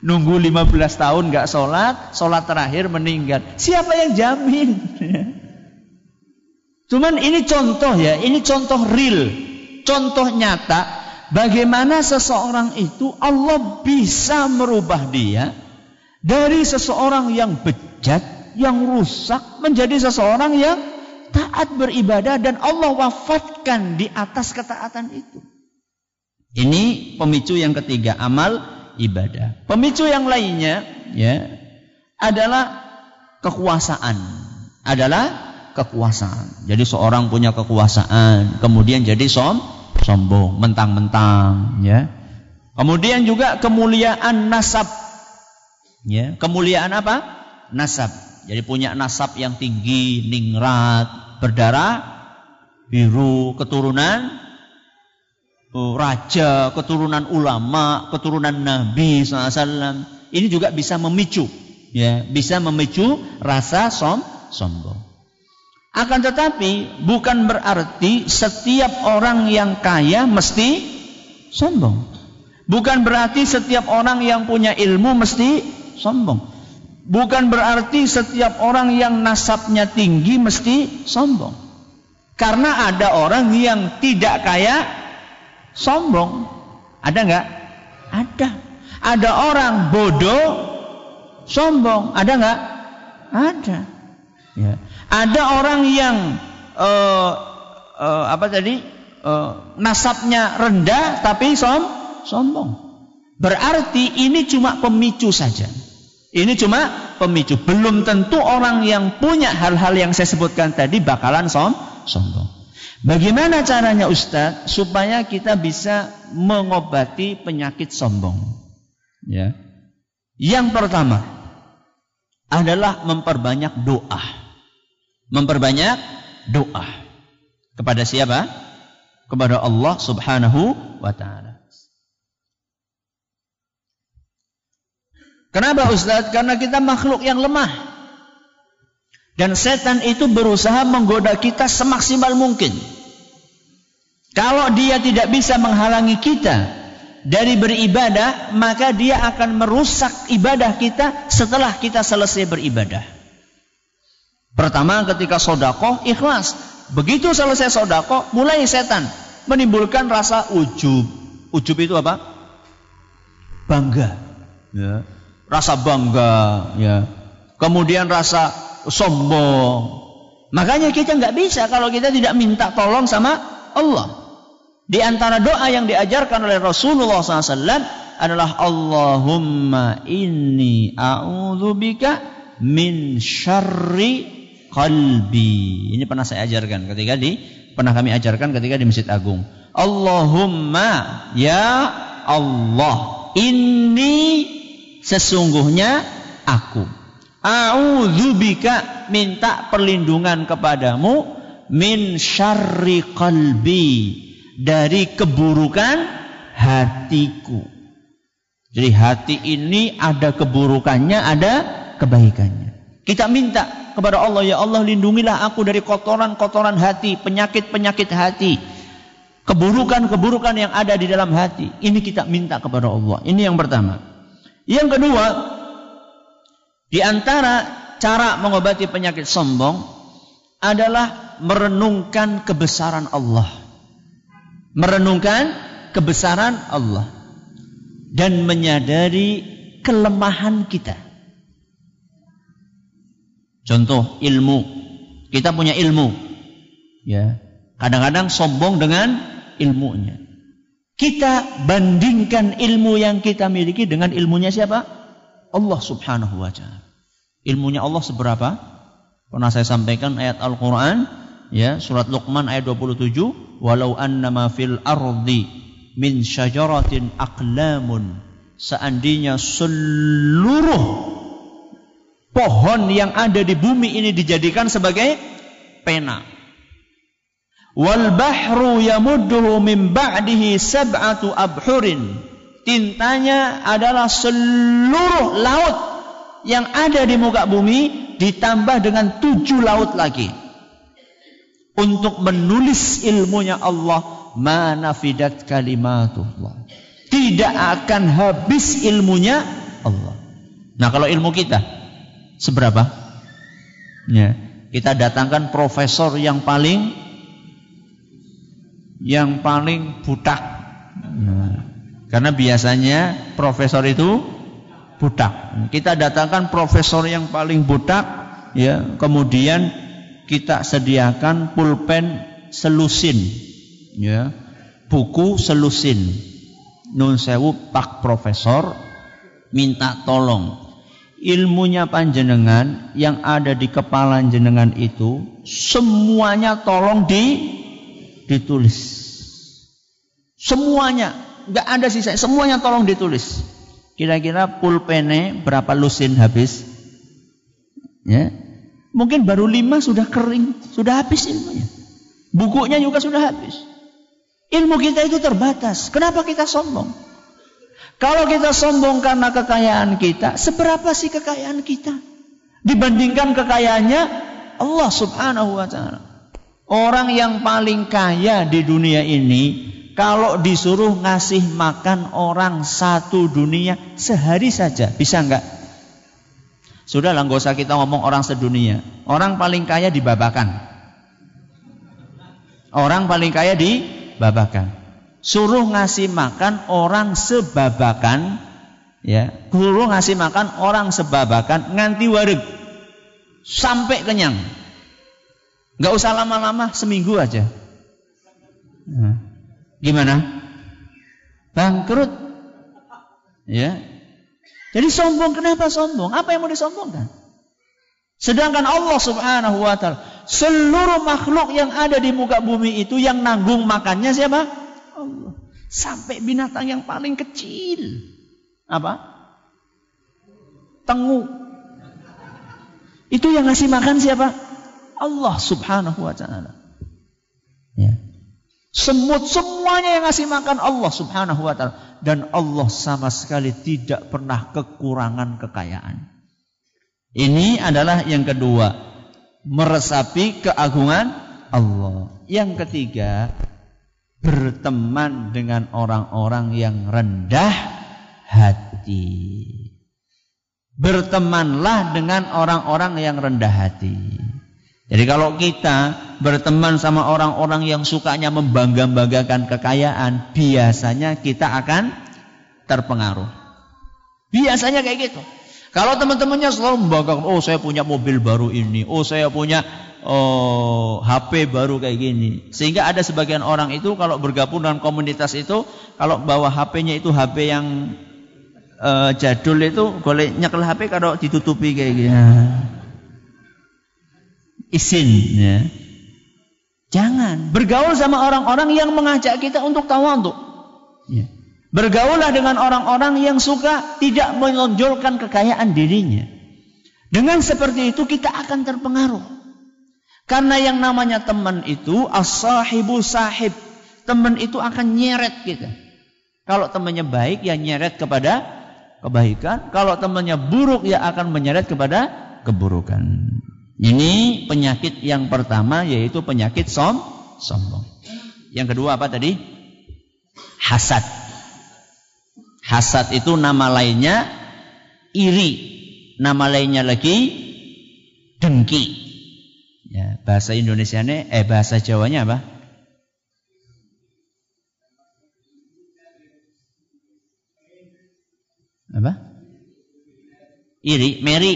Nunggu 15 tahun nggak sholat, sholat terakhir meninggal. Siapa yang jamin? Cuman ini contoh ya, ini contoh real, contoh nyata. Bagaimana seseorang itu Allah bisa merubah dia dari seseorang yang bejat yang rusak menjadi seseorang yang taat beribadah dan Allah wafatkan di atas ketaatan itu. Ini pemicu yang ketiga, amal ibadah. Pemicu yang lainnya ya adalah kekuasaan. Adalah kekuasaan. Jadi seorang punya kekuasaan, kemudian jadi som sombong, mentang-mentang ya. Kemudian juga kemuliaan nasab. Ya, kemuliaan apa? Nasab. Jadi punya nasab yang tinggi, ningrat, berdarah biru, keturunan oh, raja, keturunan ulama, keturunan Nabi SAW. Ini juga bisa memicu, ya, bisa memicu rasa som sombong. Akan tetapi bukan berarti setiap orang yang kaya mesti sombong. Bukan berarti setiap orang yang punya ilmu mesti sombong. Bukan berarti setiap orang yang nasabnya tinggi mesti sombong. Karena ada orang yang tidak kaya sombong. Ada nggak? Ada. Ada orang bodoh sombong. Ada nggak? Ada. Ya. Ada orang yang uh, uh, apa tadi? Uh, nasabnya rendah tapi som sombong. Berarti ini cuma pemicu saja. Ini cuma pemicu. Belum tentu orang yang punya hal-hal yang saya sebutkan tadi bakalan som sombong. Bagaimana caranya Ustadz supaya kita bisa mengobati penyakit sombong? Ya. Yang pertama adalah memperbanyak doa. Memperbanyak doa. Kepada siapa? Kepada Allah Subhanahu wa taala. Kenapa Ustaz? Karena kita makhluk yang lemah. Dan setan itu berusaha menggoda kita semaksimal mungkin. Kalau dia tidak bisa menghalangi kita dari beribadah, maka dia akan merusak ibadah kita setelah kita selesai beribadah. Pertama ketika sodako ikhlas. Begitu selesai sodako, mulai setan menimbulkan rasa ujub. Ujub itu apa? Bangga. Ya. Rasa bangga. Ya. Kemudian rasa sombong. Makanya kita nggak bisa kalau kita tidak minta tolong sama Allah. Di antara doa yang diajarkan oleh Rasulullah SAW adalah Allahumma inni a'udzubika min syarri qalbi. Ini pernah saya ajarkan ketika di pernah kami ajarkan ketika di Masjid Agung. Allahumma ya Allah, ini sesungguhnya aku A'udzubika minta perlindungan kepadamu min syarri qalbi dari keburukan hatiku. Jadi hati ini ada keburukannya, ada kebaikannya. Kita minta kepada Allah, ya Allah lindungilah aku dari kotoran-kotoran hati, penyakit-penyakit hati. Keburukan-keburukan yang ada di dalam hati. Ini kita minta kepada Allah. Ini yang pertama. Yang kedua, di antara cara mengobati penyakit sombong adalah merenungkan kebesaran Allah. Merenungkan kebesaran Allah dan menyadari kelemahan kita. Contoh ilmu. Kita punya ilmu. Ya. Kadang-kadang sombong dengan ilmunya. Kita bandingkan ilmu yang kita miliki dengan ilmunya siapa? Allah Subhanahu wa taala. Ilmunya Allah seberapa? Pernah saya sampaikan ayat Al-Qur'an ya, surat Luqman ayat 27, walau annama fil ardi min syajaratin aqlamun seandainya seluruh pohon yang ada di bumi ini dijadikan sebagai pena. Wal bahru yamudduhu min ba'dihi sab'atu abhurin. Tintanya adalah seluruh laut yang ada di muka bumi ditambah dengan tujuh laut lagi. Untuk menulis ilmunya Allah mana fidat kalimatullah. Tidak akan habis ilmunya Allah. Nah kalau ilmu kita seberapa ya kita datangkan profesor yang paling yang paling butak nah, karena biasanya profesor itu budak. Kita datangkan profesor yang paling budak, ya. Kemudian kita sediakan pulpen selusin, ya. Buku selusin. Nun sewu pak profesor minta tolong. Ilmunya panjenengan yang ada di kepala jenengan itu semuanya tolong di ditulis. Semuanya nggak ada sisa, semuanya tolong ditulis. Kira-kira pulpene berapa lusin habis? Ya, mungkin baru lima sudah kering, sudah habis ilmunya. Bukunya juga sudah habis. Ilmu kita itu terbatas. Kenapa kita sombong? Kalau kita sombong karena kekayaan kita, seberapa sih kekayaan kita? Dibandingkan kekayaannya Allah Subhanahu wa taala. Orang yang paling kaya di dunia ini kalau disuruh ngasih makan orang satu dunia sehari saja, bisa enggak? Sudah lah, usah kita ngomong orang sedunia. Orang paling kaya di Babakan. Orang paling kaya di Babakan. Suruh ngasih makan orang sebabakan, ya. Suruh ngasih makan orang sebabakan nganti warig sampai kenyang. Nggak usah lama-lama, seminggu aja. Nah. Gimana? Bangkrut. Ya. Jadi sombong kenapa sombong? Apa yang mau disombongkan? Sedangkan Allah Subhanahu wa taala seluruh makhluk yang ada di muka bumi itu yang nanggung makannya siapa? Sampai binatang yang paling kecil. Apa? Tengu. Itu yang ngasih makan siapa? Allah Subhanahu wa taala. Ya. Semut semuanya yang ngasih makan Allah subhanahu wa ta'ala. Dan Allah sama sekali tidak pernah kekurangan kekayaan. Ini adalah yang kedua. meresapi keagungan Allah. Yang ketiga, berteman dengan orang-orang yang rendah hati. Bertemanlah dengan orang-orang yang rendah hati. Jadi kalau kita berteman sama orang-orang yang sukanya membangga-banggakan kekayaan, biasanya kita akan terpengaruh. Biasanya kayak gitu. Kalau teman-temannya selalu membanggakan, oh saya punya mobil baru ini, oh saya punya oh, HP baru kayak gini. Sehingga ada sebagian orang itu kalau bergabung dengan komunitas itu, kalau bawa HP-nya itu HP yang uh, jadul itu, boleh nyekel HP kalau ditutupi kayak gini. Isin ya. Jangan bergaul sama orang-orang yang mengajak kita untuk tawadhu. Ya. Bergaullah dengan orang-orang yang suka tidak menonjolkan kekayaan dirinya. Dengan seperti itu kita akan terpengaruh. Karena yang namanya teman itu as-sahibu sahib. Teman itu akan nyeret kita. Kalau temannya baik ya nyeret kepada kebaikan. Kalau temannya buruk ya akan menyeret kepada keburukan. Ini penyakit yang pertama yaitu penyakit som sombong. Yang kedua apa tadi? Hasad. Hasad itu nama lainnya iri. Nama lainnya lagi dengki. Ya, bahasa Indonesia ini eh bahasa Jawanya apa? Apa? Iri, Mary.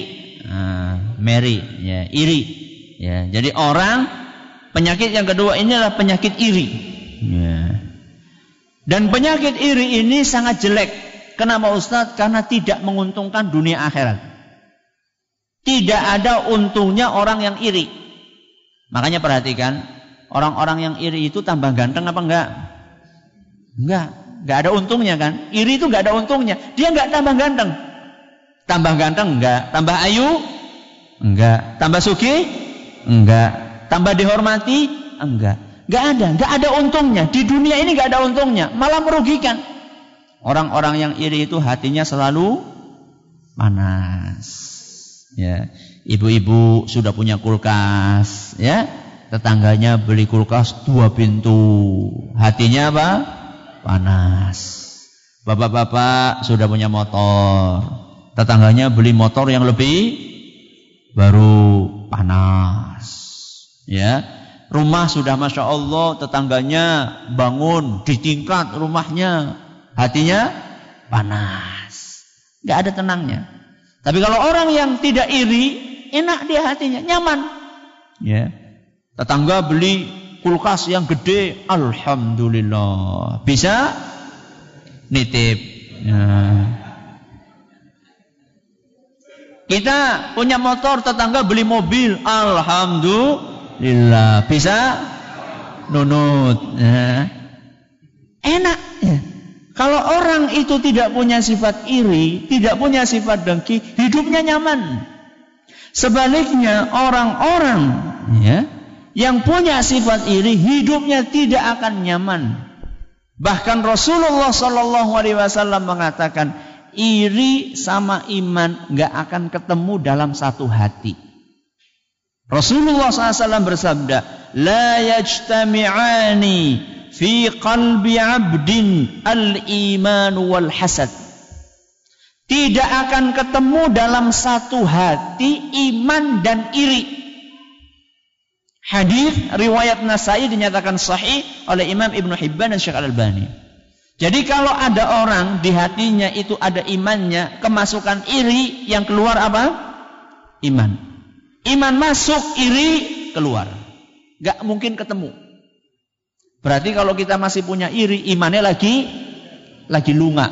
Ah, Mary, ya, iri. Ya, jadi orang penyakit yang kedua ini adalah penyakit iri. Ya. Dan penyakit iri ini sangat jelek. Kenapa Ustaz? Karena tidak menguntungkan dunia akhirat. Tidak ada untungnya orang yang iri. Makanya perhatikan, orang-orang yang iri itu tambah ganteng apa enggak? Enggak, enggak ada untungnya kan? Iri itu enggak ada untungnya. Dia enggak tambah ganteng. Tambah ganteng enggak? Tambah ayu? Enggak. Tambah suki? Enggak. Tambah dihormati? Enggak. Gak ada, gak ada untungnya. Di dunia ini gak ada untungnya, malah merugikan. Orang-orang yang iri itu hatinya selalu panas. Ya, ibu-ibu sudah punya kulkas, ya. Tetangganya beli kulkas dua pintu. Hatinya apa? Panas. Bapak-bapak sudah punya motor. Tetangganya beli motor yang lebih baru panas. Ya, Rumah sudah Masya Allah tetangganya bangun di tingkat rumahnya. Hatinya panas. Gak ada tenangnya. Tapi kalau orang yang tidak iri, enak dia hatinya, nyaman. Ya. Tetangga beli kulkas yang gede, Alhamdulillah. Bisa nitip. Ya. Kita punya motor, tetangga beli mobil, Alhamdulillah lillah. Bisa nunut. Ya. Enak. Ya. Kalau orang itu tidak punya sifat iri, tidak punya sifat dengki, hidupnya nyaman. Sebaliknya orang-orang ya, yang punya sifat iri, hidupnya tidak akan nyaman. Bahkan Rasulullah Shallallahu Alaihi Wasallam mengatakan, iri sama iman nggak akan ketemu dalam satu hati. Rasulullah SAW bersabda, "La yajtami'ani qalbi 'abdin al-iman wal hasad." Tidak akan ketemu dalam satu hati iman dan iri. Hadis riwayat Nasai dinyatakan sahih oleh Imam Ibnu Hibban dan Syekh Al-Albani. Jadi kalau ada orang di hatinya itu ada imannya, kemasukan iri yang keluar apa? Iman. Iman masuk, iri keluar. Gak mungkin ketemu. Berarti kalau kita masih punya iri, imannya lagi lagi lunga.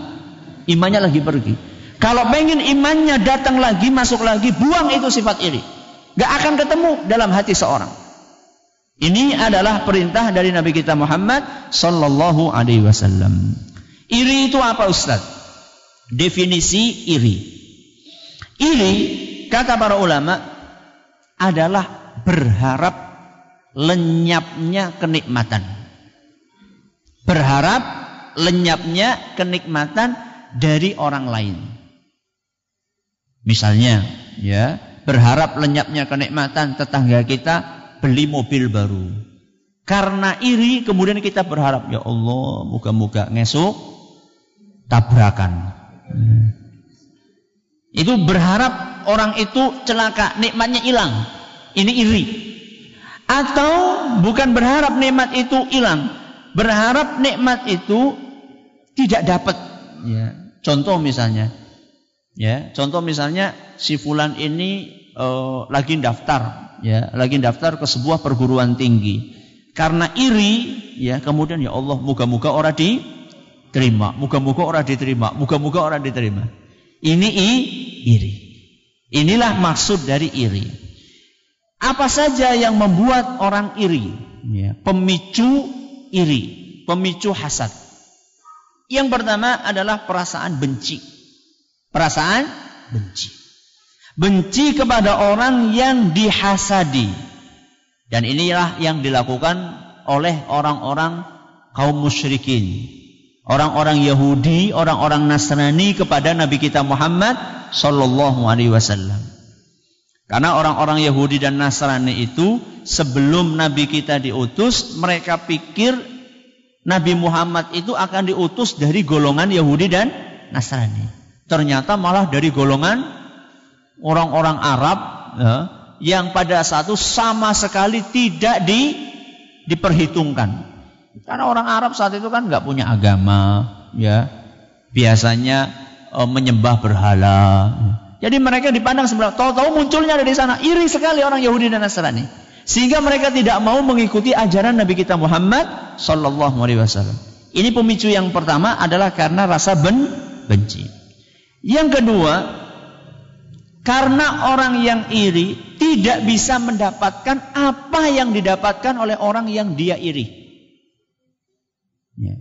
Imannya lagi pergi. Kalau pengen imannya datang lagi, masuk lagi, buang itu sifat iri. Gak akan ketemu dalam hati seorang. Ini adalah perintah dari Nabi kita Muhammad Sallallahu Alaihi Wasallam. Iri itu apa Ustaz? Definisi iri. Iri, kata para ulama, adalah berharap lenyapnya kenikmatan. Berharap lenyapnya kenikmatan dari orang lain. Misalnya, ya, berharap lenyapnya kenikmatan tetangga kita beli mobil baru. Karena iri kemudian kita berharap ya Allah moga-moga ngesuk tabrakan. Hmm. Itu berharap orang itu celaka, nikmatnya hilang. Ini iri. Atau bukan berharap nikmat itu hilang, berharap nikmat itu tidak dapat. Ya. Contoh misalnya, ya, contoh misalnya si fulan ini uh, lagi daftar, ya, lagi daftar ke sebuah perguruan tinggi. Karena iri, ya, kemudian ya Allah, moga-moga orang diterima, moga-moga orang diterima, moga-moga orang diterima. Ini iri. Inilah maksud dari iri. Apa saja yang membuat orang iri? Ya, pemicu iri, pemicu hasad. Yang pertama adalah perasaan benci. Perasaan benci. Benci kepada orang yang dihasadi. Dan inilah yang dilakukan oleh orang-orang kaum musyrikin. Orang-orang Yahudi, orang-orang Nasrani kepada Nabi kita Muhammad sallallahu alaihi wasallam. Karena orang-orang Yahudi dan Nasrani itu sebelum Nabi kita diutus, mereka pikir Nabi Muhammad itu akan diutus dari golongan Yahudi dan Nasrani. Ternyata malah dari golongan orang-orang Arab ya, yang pada satu sama sekali tidak di, diperhitungkan. Karena orang Arab saat itu kan nggak punya agama, ya biasanya e, menyembah berhala. Jadi mereka dipandang sebelah. Tahu-tahu munculnya dari sana. Iri sekali orang Yahudi dan Nasrani. Sehingga mereka tidak mau mengikuti ajaran Nabi kita Muhammad Sallallahu Alaihi Wasallam. Ini pemicu yang pertama adalah karena rasa ben benci. Yang kedua, karena orang yang iri tidak bisa mendapatkan apa yang didapatkan oleh orang yang dia iri. Ya.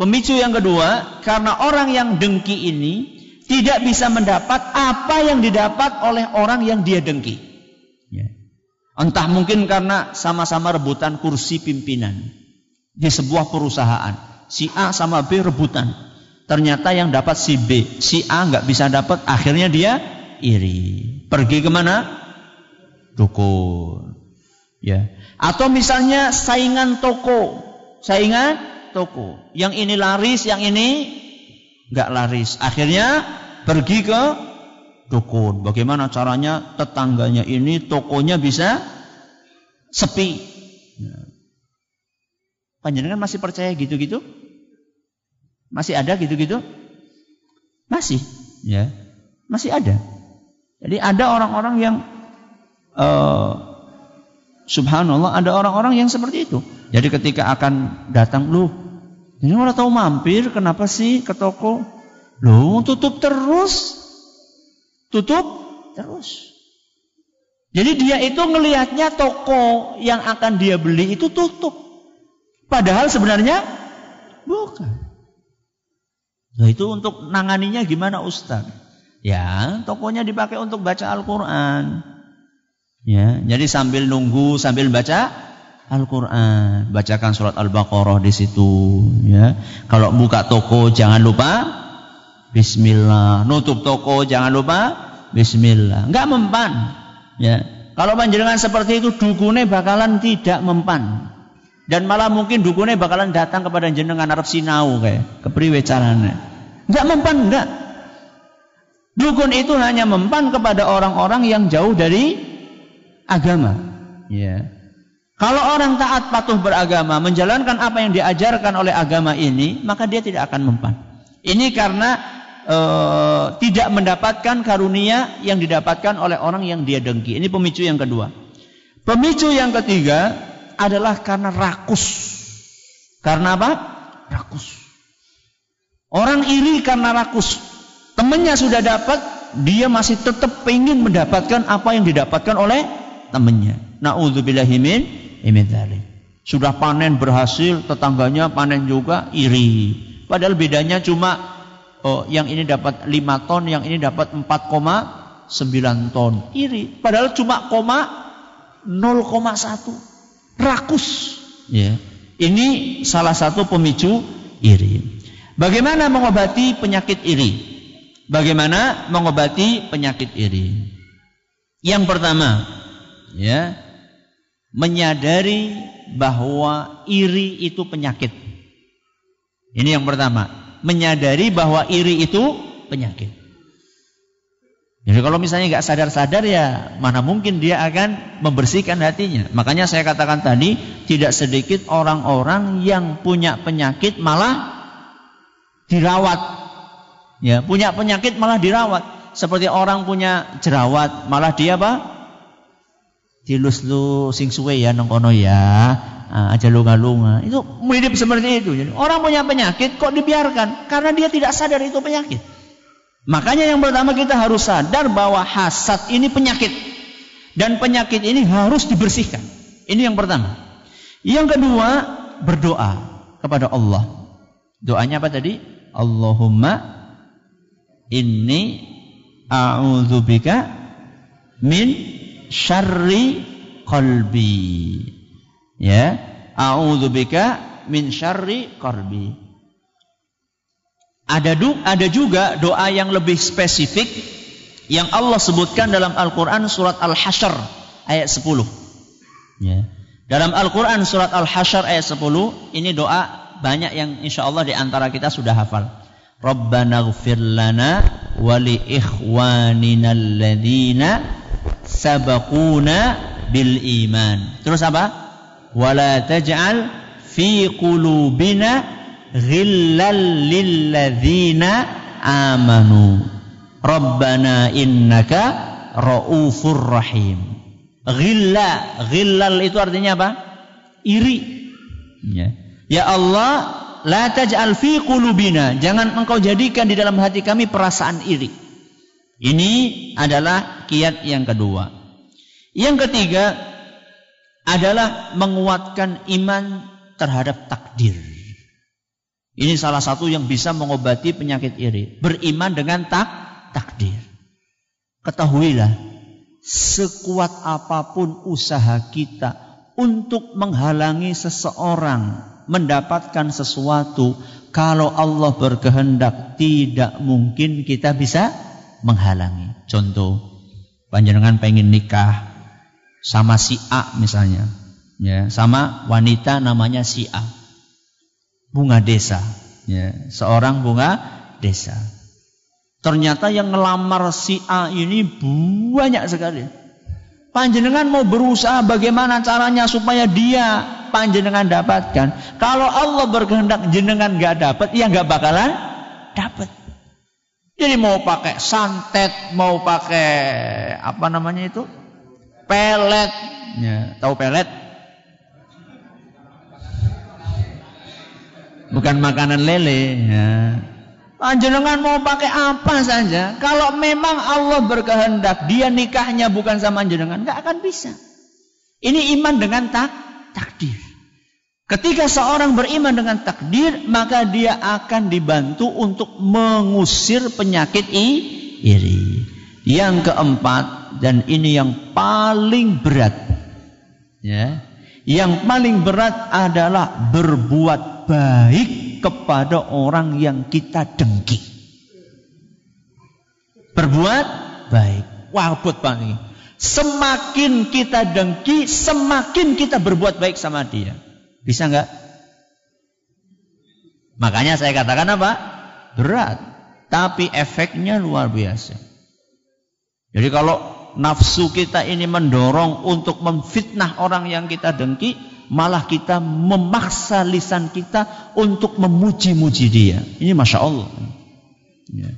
Pemicu yang kedua, karena orang yang dengki ini tidak bisa mendapat apa yang didapat oleh orang yang dia dengki. Ya. Entah mungkin karena sama-sama rebutan kursi pimpinan di sebuah perusahaan. Si A sama B rebutan. Ternyata yang dapat si B, si A nggak bisa dapat, akhirnya dia iri. Pergi ke mana? Dukun. Ya. Atau misalnya saingan toko, saingan toko. Yang ini laris, yang ini nggak laris. Akhirnya pergi ke dukun. Bagaimana caranya tetangganya ini tokonya bisa sepi. Ya. Panjenengan masih percaya gitu-gitu? Masih ada gitu-gitu? Masih, ya. Masih ada. Jadi ada orang-orang yang uh, subhanallah ada orang-orang yang seperti itu. Jadi ketika akan datang lu, ini orang tahu mampir, kenapa sih ke toko? Loh, tutup terus. Tutup terus. Jadi dia itu ngelihatnya toko yang akan dia beli itu tutup. Padahal sebenarnya bukan. Nah itu untuk nanganinya gimana Ustaz? Ya, tokonya dipakai untuk baca Al-Quran. Ya, jadi sambil nunggu, sambil baca Al-Quran, bacakan surat Al-Baqarah di situ. Ya, kalau buka toko jangan lupa Bismillah. Nutup toko jangan lupa Bismillah. Enggak mempan. Ya. Kalau panjenengan seperti itu dukune bakalan tidak mempan. Dan malah mungkin dukune bakalan datang kepada jenengan Arab sinau kayak kepriwe carane. Enggak mempan enggak. Dukun itu hanya mempan kepada orang-orang yang jauh dari agama. Ya. Kalau orang taat patuh beragama, menjalankan apa yang diajarkan oleh agama ini, maka dia tidak akan mempan. Ini karena e, tidak mendapatkan karunia yang didapatkan oleh orang yang dia dengki. Ini pemicu yang kedua. Pemicu yang ketiga adalah karena rakus. Karena apa? Rakus. Orang iri karena rakus. Temannya sudah dapat, dia masih tetap ingin mendapatkan apa yang didapatkan oleh temannya. Nauzubillahimin imidhalik. Sudah panen berhasil, tetangganya panen juga iri. Padahal bedanya cuma oh, yang ini dapat 5 ton, yang ini dapat 4,9 ton. Iri. Padahal cuma koma 0,1. Rakus. Ya. Ini salah satu pemicu iri. Bagaimana mengobati penyakit iri? Bagaimana mengobati penyakit iri? Yang pertama, ya, menyadari bahwa iri itu penyakit. Ini yang pertama, menyadari bahwa iri itu penyakit. Jadi kalau misalnya nggak sadar-sadar ya mana mungkin dia akan membersihkan hatinya. Makanya saya katakan tadi tidak sedikit orang-orang yang punya penyakit malah dirawat. Ya, punya penyakit malah dirawat. Seperti orang punya jerawat, malah dia apa? Dilus lu sing suwe ya nongkono ya. Nah, aja lunga-lunga. Itu mirip seperti itu. Jadi orang punya penyakit kok dibiarkan karena dia tidak sadar itu penyakit. Makanya yang pertama kita harus sadar bahwa hasad ini penyakit. Dan penyakit ini harus dibersihkan. Ini yang pertama. Yang kedua, berdoa kepada Allah. Doanya apa tadi? Allahumma inni a'udzubika min syarri qalbi. Ya, a'udzubika min syarri qalbi. Ada du, ada juga doa yang lebih spesifik yang Allah sebutkan dalam Al-Qur'an surat Al-Hasyr ayat 10. Ya. Dalam Al-Qur'an surat Al-Hasyr ayat 10 ini doa banyak yang insya Allah di antara kita sudah hafal. Rabbana ghfir lana ikhwanina alladhina sabaquna bil iman. Terus apa? Wala taj'al fi qulubina ghillal lilladzina amanu. Rabbana innaka raufur rahim. Ghilla, ghillal itu artinya apa? Iri. Ya. Ya Allah, La taj'al fi qulubina. Jangan engkau jadikan di dalam hati kami perasaan iri. Ini adalah kiat yang kedua. Yang ketiga adalah menguatkan iman terhadap takdir. Ini salah satu yang bisa mengobati penyakit iri. Beriman dengan tak takdir. Ketahuilah, sekuat apa pun usaha kita untuk menghalangi seseorang mendapatkan sesuatu kalau Allah berkehendak tidak mungkin kita bisa menghalangi. Contoh, panjenengan pengen nikah sama si A misalnya, ya, sama wanita namanya si A. Bunga desa, ya, seorang bunga desa. Ternyata yang ngelamar si A ini banyak sekali. Panjenengan mau berusaha bagaimana caranya supaya dia panjenengan dapatkan. Kalau Allah berkehendak jenengan nggak dapat, ya nggak bakalan dapat. Jadi mau pakai santet, mau pakai apa namanya itu? Pelet. Ya, tahu pelet? Bukan makanan lele. Ya. Panjenengan mau pakai apa saja, kalau memang Allah berkehendak, dia nikahnya bukan sama jenengan, nggak akan bisa. Ini iman dengan tak takdir. Ketika seorang beriman dengan takdir, maka dia akan dibantu untuk mengusir penyakit iri. Yang keempat, dan ini yang paling berat, ya, yang paling berat adalah berbuat baik kepada orang yang kita dengki. Berbuat baik. Pak ini. Semakin kita dengki, semakin kita berbuat baik sama dia. Bisa nggak? Makanya saya katakan apa? Berat. Tapi efeknya luar biasa. Jadi kalau nafsu kita ini mendorong untuk memfitnah orang yang kita dengki, malah kita memaksa lisan kita untuk memuji-muji dia. Ini masya Allah. Ya.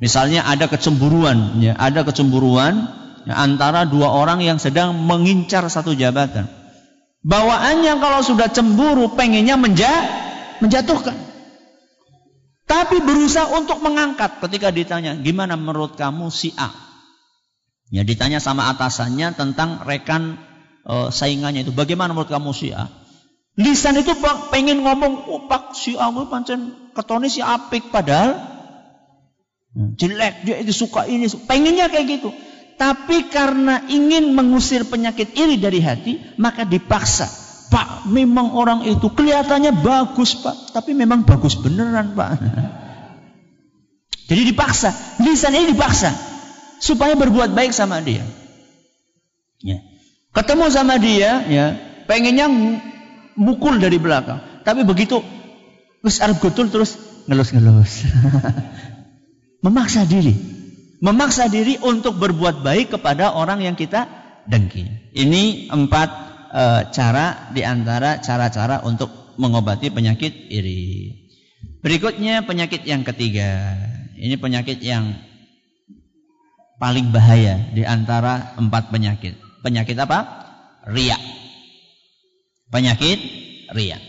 Misalnya ada kecemburuan, ya, ada kecemburuan ya, antara dua orang yang sedang mengincar satu jabatan. Bawaannya kalau sudah cemburu pengennya menja, menjatuhkan. Tapi berusaha untuk mengangkat ketika ditanya, gimana menurut kamu si A? Ya ditanya sama atasannya tentang rekan uh, saingannya itu. Bagaimana menurut kamu Syiah? Lisan itu pengen ngomong, oh pak Syiah gue pancen ketoni si apik padahal hmm, jelek dia itu suka ini, pengennya kayak gitu. Tapi karena ingin mengusir penyakit iri dari hati, maka dipaksa. Pak, memang orang itu kelihatannya bagus, Pak. Tapi memang bagus beneran, Pak. Jadi dipaksa. Lisan ini dipaksa. Supaya berbuat baik sama dia. Ya. Ketemu sama dia, ya, pengennya mukul dari belakang. Tapi begitu terus Arab gutul terus ngelus-ngelus. Memaksa diri. Memaksa diri untuk berbuat baik kepada orang yang kita dengki. Ini empat e, cara di antara cara-cara untuk mengobati penyakit iri. Berikutnya penyakit yang ketiga. Ini penyakit yang paling bahaya di antara empat penyakit. Penyakit apa? Ria. Penyakit ria.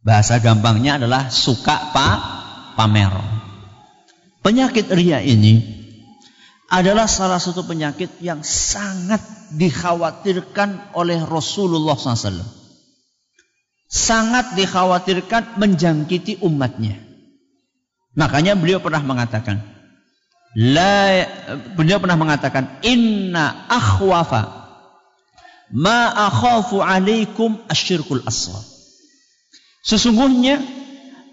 Bahasa gampangnya adalah suka pa pamer. Penyakit ria ini adalah salah satu penyakit yang sangat dikhawatirkan oleh Rasulullah SAW. Sangat dikhawatirkan menjangkiti umatnya. Makanya beliau pernah mengatakan, La, beliau pernah mengatakan, Inna akhwafa ma akhafu alaikum asyirkul aswad. Sesungguhnya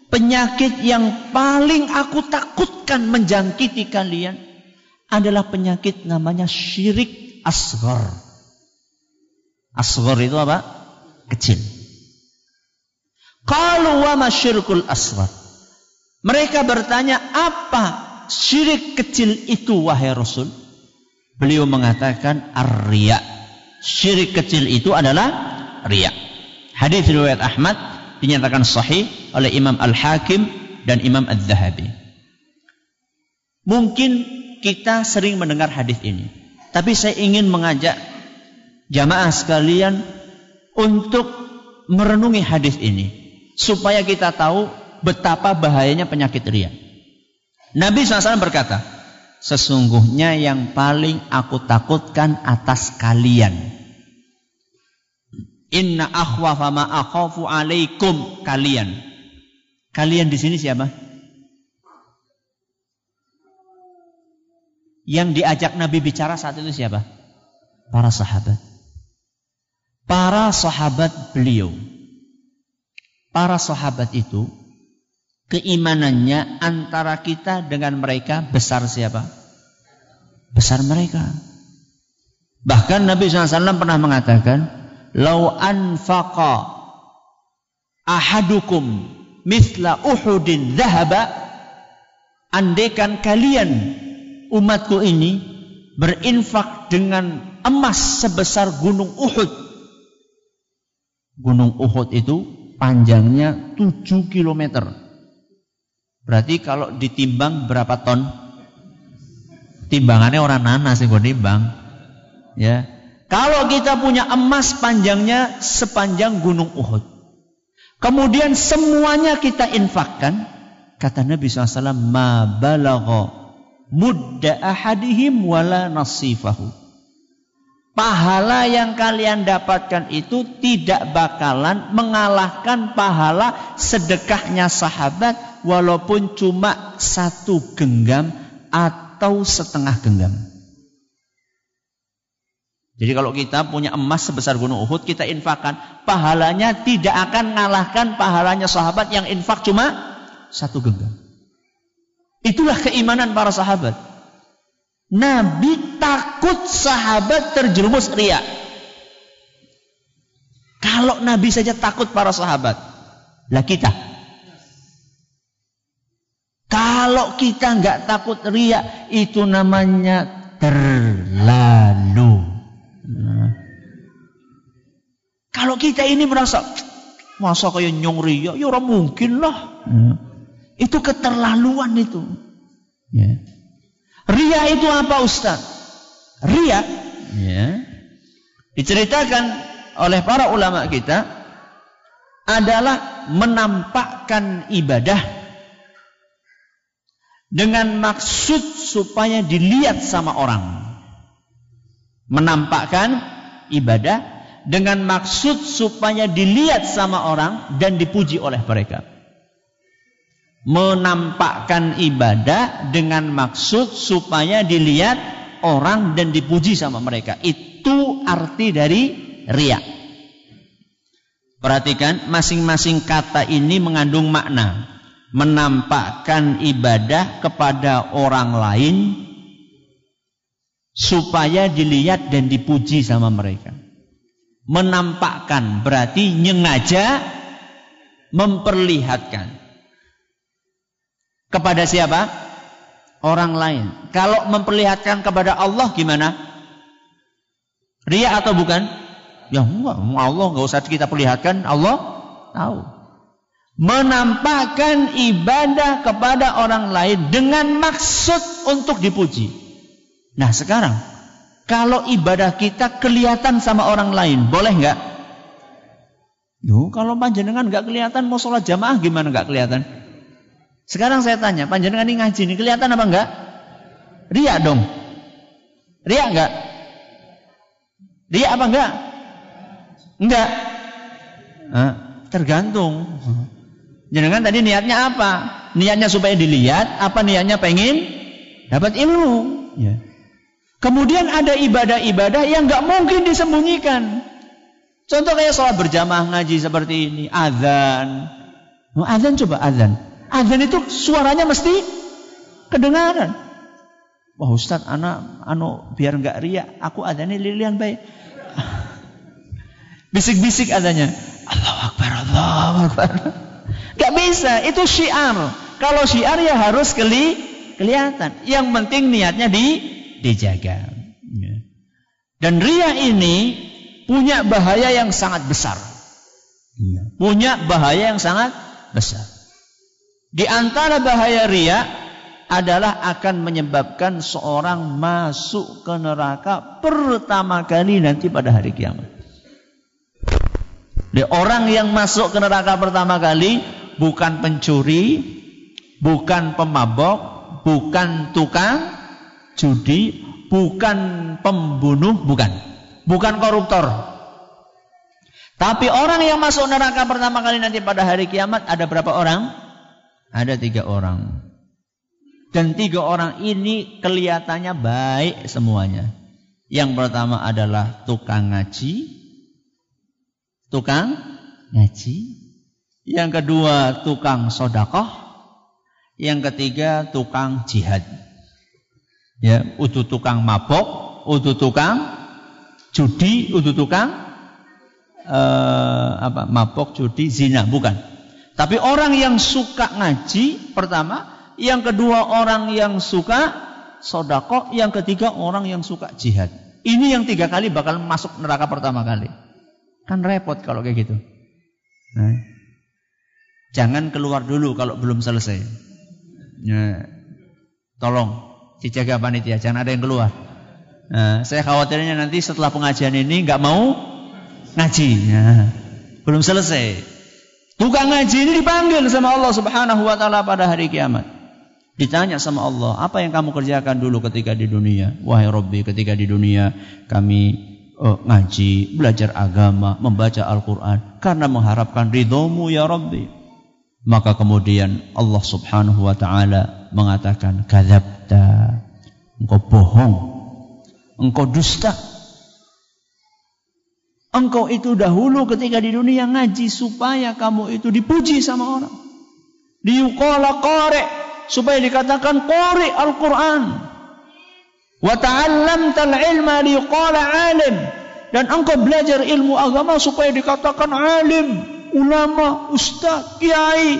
penyakit yang paling aku takutkan menjangkiti kalian adalah penyakit namanya syirik asghar. Asghar itu apa? Kecil. Kalau wa masyirkul asghar. Mereka bertanya, apa syirik kecil itu wahai Rasul? Beliau mengatakan ar-riya. Syirik kecil itu adalah riya. Hadis riwayat Ahmad dinyatakan sahih oleh Imam Al-Hakim dan Imam Al-Zahabi. Mungkin kita sering mendengar hadis ini, tapi saya ingin mengajak jamaah sekalian untuk merenungi hadis ini supaya kita tahu betapa bahayanya penyakit ria. Nabi SAW berkata, sesungguhnya yang paling aku takutkan atas kalian Inna akhwafa ma akhafu alaikum kalian. Kalian di sini siapa? Yang diajak Nabi bicara saat itu siapa? Para sahabat. Para sahabat beliau. Para sahabat itu keimanannya antara kita dengan mereka besar siapa? Besar mereka. Bahkan Nabi SAW pernah mengatakan, lau anfaqa ahadukum mithla uhudin dhahaba andaikan kalian umatku ini berinfak dengan emas sebesar gunung Uhud. Gunung Uhud itu panjangnya 7 km berarti kalau ditimbang berapa ton? Timbangannya orang nanas yang timbang. Ya kalau kita punya emas panjangnya sepanjang gunung Uhud. Kemudian semuanya kita infakkan. Kata Nabi SAW, Ma balagha mudda ahadihim wala nasifahu. Pahala yang kalian dapatkan itu tidak bakalan mengalahkan pahala sedekahnya sahabat walaupun cuma satu genggam atau setengah genggam. Jadi kalau kita punya emas sebesar gunung Uhud, kita infakkan. Pahalanya tidak akan mengalahkan pahalanya sahabat yang infak cuma satu genggam. Itulah keimanan para sahabat. Nabi takut sahabat terjerumus ria. Kalau Nabi saja takut para sahabat, lah kita. Kalau kita nggak takut ria, itu namanya terlalu. Nah. Kalau kita ini merasa masa kayak nyong ria, ya orang mungkin lah. Nah. Itu keterlaluan itu. Ya. Ria itu apa Ustaz? Ria ya. diceritakan oleh para ulama kita adalah menampakkan ibadah dengan maksud supaya dilihat sama orang menampakkan ibadah dengan maksud supaya dilihat sama orang dan dipuji oleh mereka. Menampakkan ibadah dengan maksud supaya dilihat orang dan dipuji sama mereka. Itu arti dari riak. Perhatikan masing-masing kata ini mengandung makna. Menampakkan ibadah kepada orang lain supaya dilihat dan dipuji sama mereka. Menampakkan berarti nyengaja memperlihatkan. Kepada siapa? Orang lain. Kalau memperlihatkan kepada Allah gimana? Ria atau bukan? Ya enggak, Allah enggak usah kita perlihatkan, Allah tahu. Menampakkan ibadah kepada orang lain dengan maksud untuk dipuji. Nah sekarang, kalau ibadah kita kelihatan sama orang lain, boleh enggak? Duh, kalau panjenengan enggak kelihatan mau sholat jamaah gimana enggak kelihatan? Sekarang saya tanya, panjenengan ini ngaji ini kelihatan apa enggak? Ria dong. Ria enggak? Ria apa enggak? Enggak. Hah? Tergantung. Jangan tadi niatnya apa? Niatnya supaya dilihat, apa niatnya pengen dapat ilmu? Ya. Kemudian ada ibadah-ibadah yang nggak mungkin disembunyikan. Contoh kayak sholat berjamaah ngaji seperti ini, azan. Oh, azan coba azan. Azan itu suaranya mesti kedengaran. Wah Ustaz, anak anu biar nggak riak, aku azannya lilian baik. Bisik-bisik adanya. Allah Akbar, Allah Akbar. Gak bisa, itu syiar. Kalau syiar ya harus keli, kelihatan. Yang penting niatnya di, dijaga. Ya. Dan ria ini punya bahaya yang sangat besar. Ya. Punya bahaya yang sangat besar. Di antara bahaya ria adalah akan menyebabkan seorang masuk ke neraka pertama kali nanti pada hari kiamat. Di orang yang masuk ke neraka pertama kali bukan pencuri, bukan pemabok, bukan tukang judi, bukan pembunuh, bukan. Bukan koruptor. Tapi orang yang masuk neraka pertama kali nanti pada hari kiamat ada berapa orang? Ada tiga orang. Dan tiga orang ini kelihatannya baik semuanya. Yang pertama adalah tukang ngaji, tukang ngaji. Yang kedua tukang sodakoh. Yang ketiga tukang jihad. Ya, utuh tukang mabok, utuh tukang judi, utuh tukang uh, apa? Mabok, judi, zina, bukan. Tapi orang yang suka ngaji pertama, yang kedua orang yang suka sodakoh, yang ketiga orang yang suka jihad. Ini yang tiga kali bakal masuk neraka pertama kali. Kan repot kalau kayak gitu. Nah, jangan keluar dulu kalau belum selesai. Nah, tolong dijaga panitia, jangan ada yang keluar. Nah, saya khawatirnya nanti setelah pengajian ini nggak mau ngaji. Nah, belum selesai. Tukang ngaji ini dipanggil sama Allah Subhanahu wa taala pada hari kiamat. Ditanya sama Allah, apa yang kamu kerjakan dulu ketika di dunia? Wahai Robbi, ketika di dunia kami uh, ngaji, belajar agama, membaca Al-Quran karena mengharapkan ridhomu ya Rabbi. Maka kemudian Allah subhanahu wa ta'ala mengatakan Engkau bohong. Engkau dusta. Engkau itu dahulu ketika di dunia ngaji supaya kamu itu dipuji sama orang. Diukola kore supaya dikatakan kore Al-Quran. Wa ta'allamtal ilma liqala alim. Dan engkau belajar ilmu agama supaya dikatakan alim, ulama, ustaz, kiai.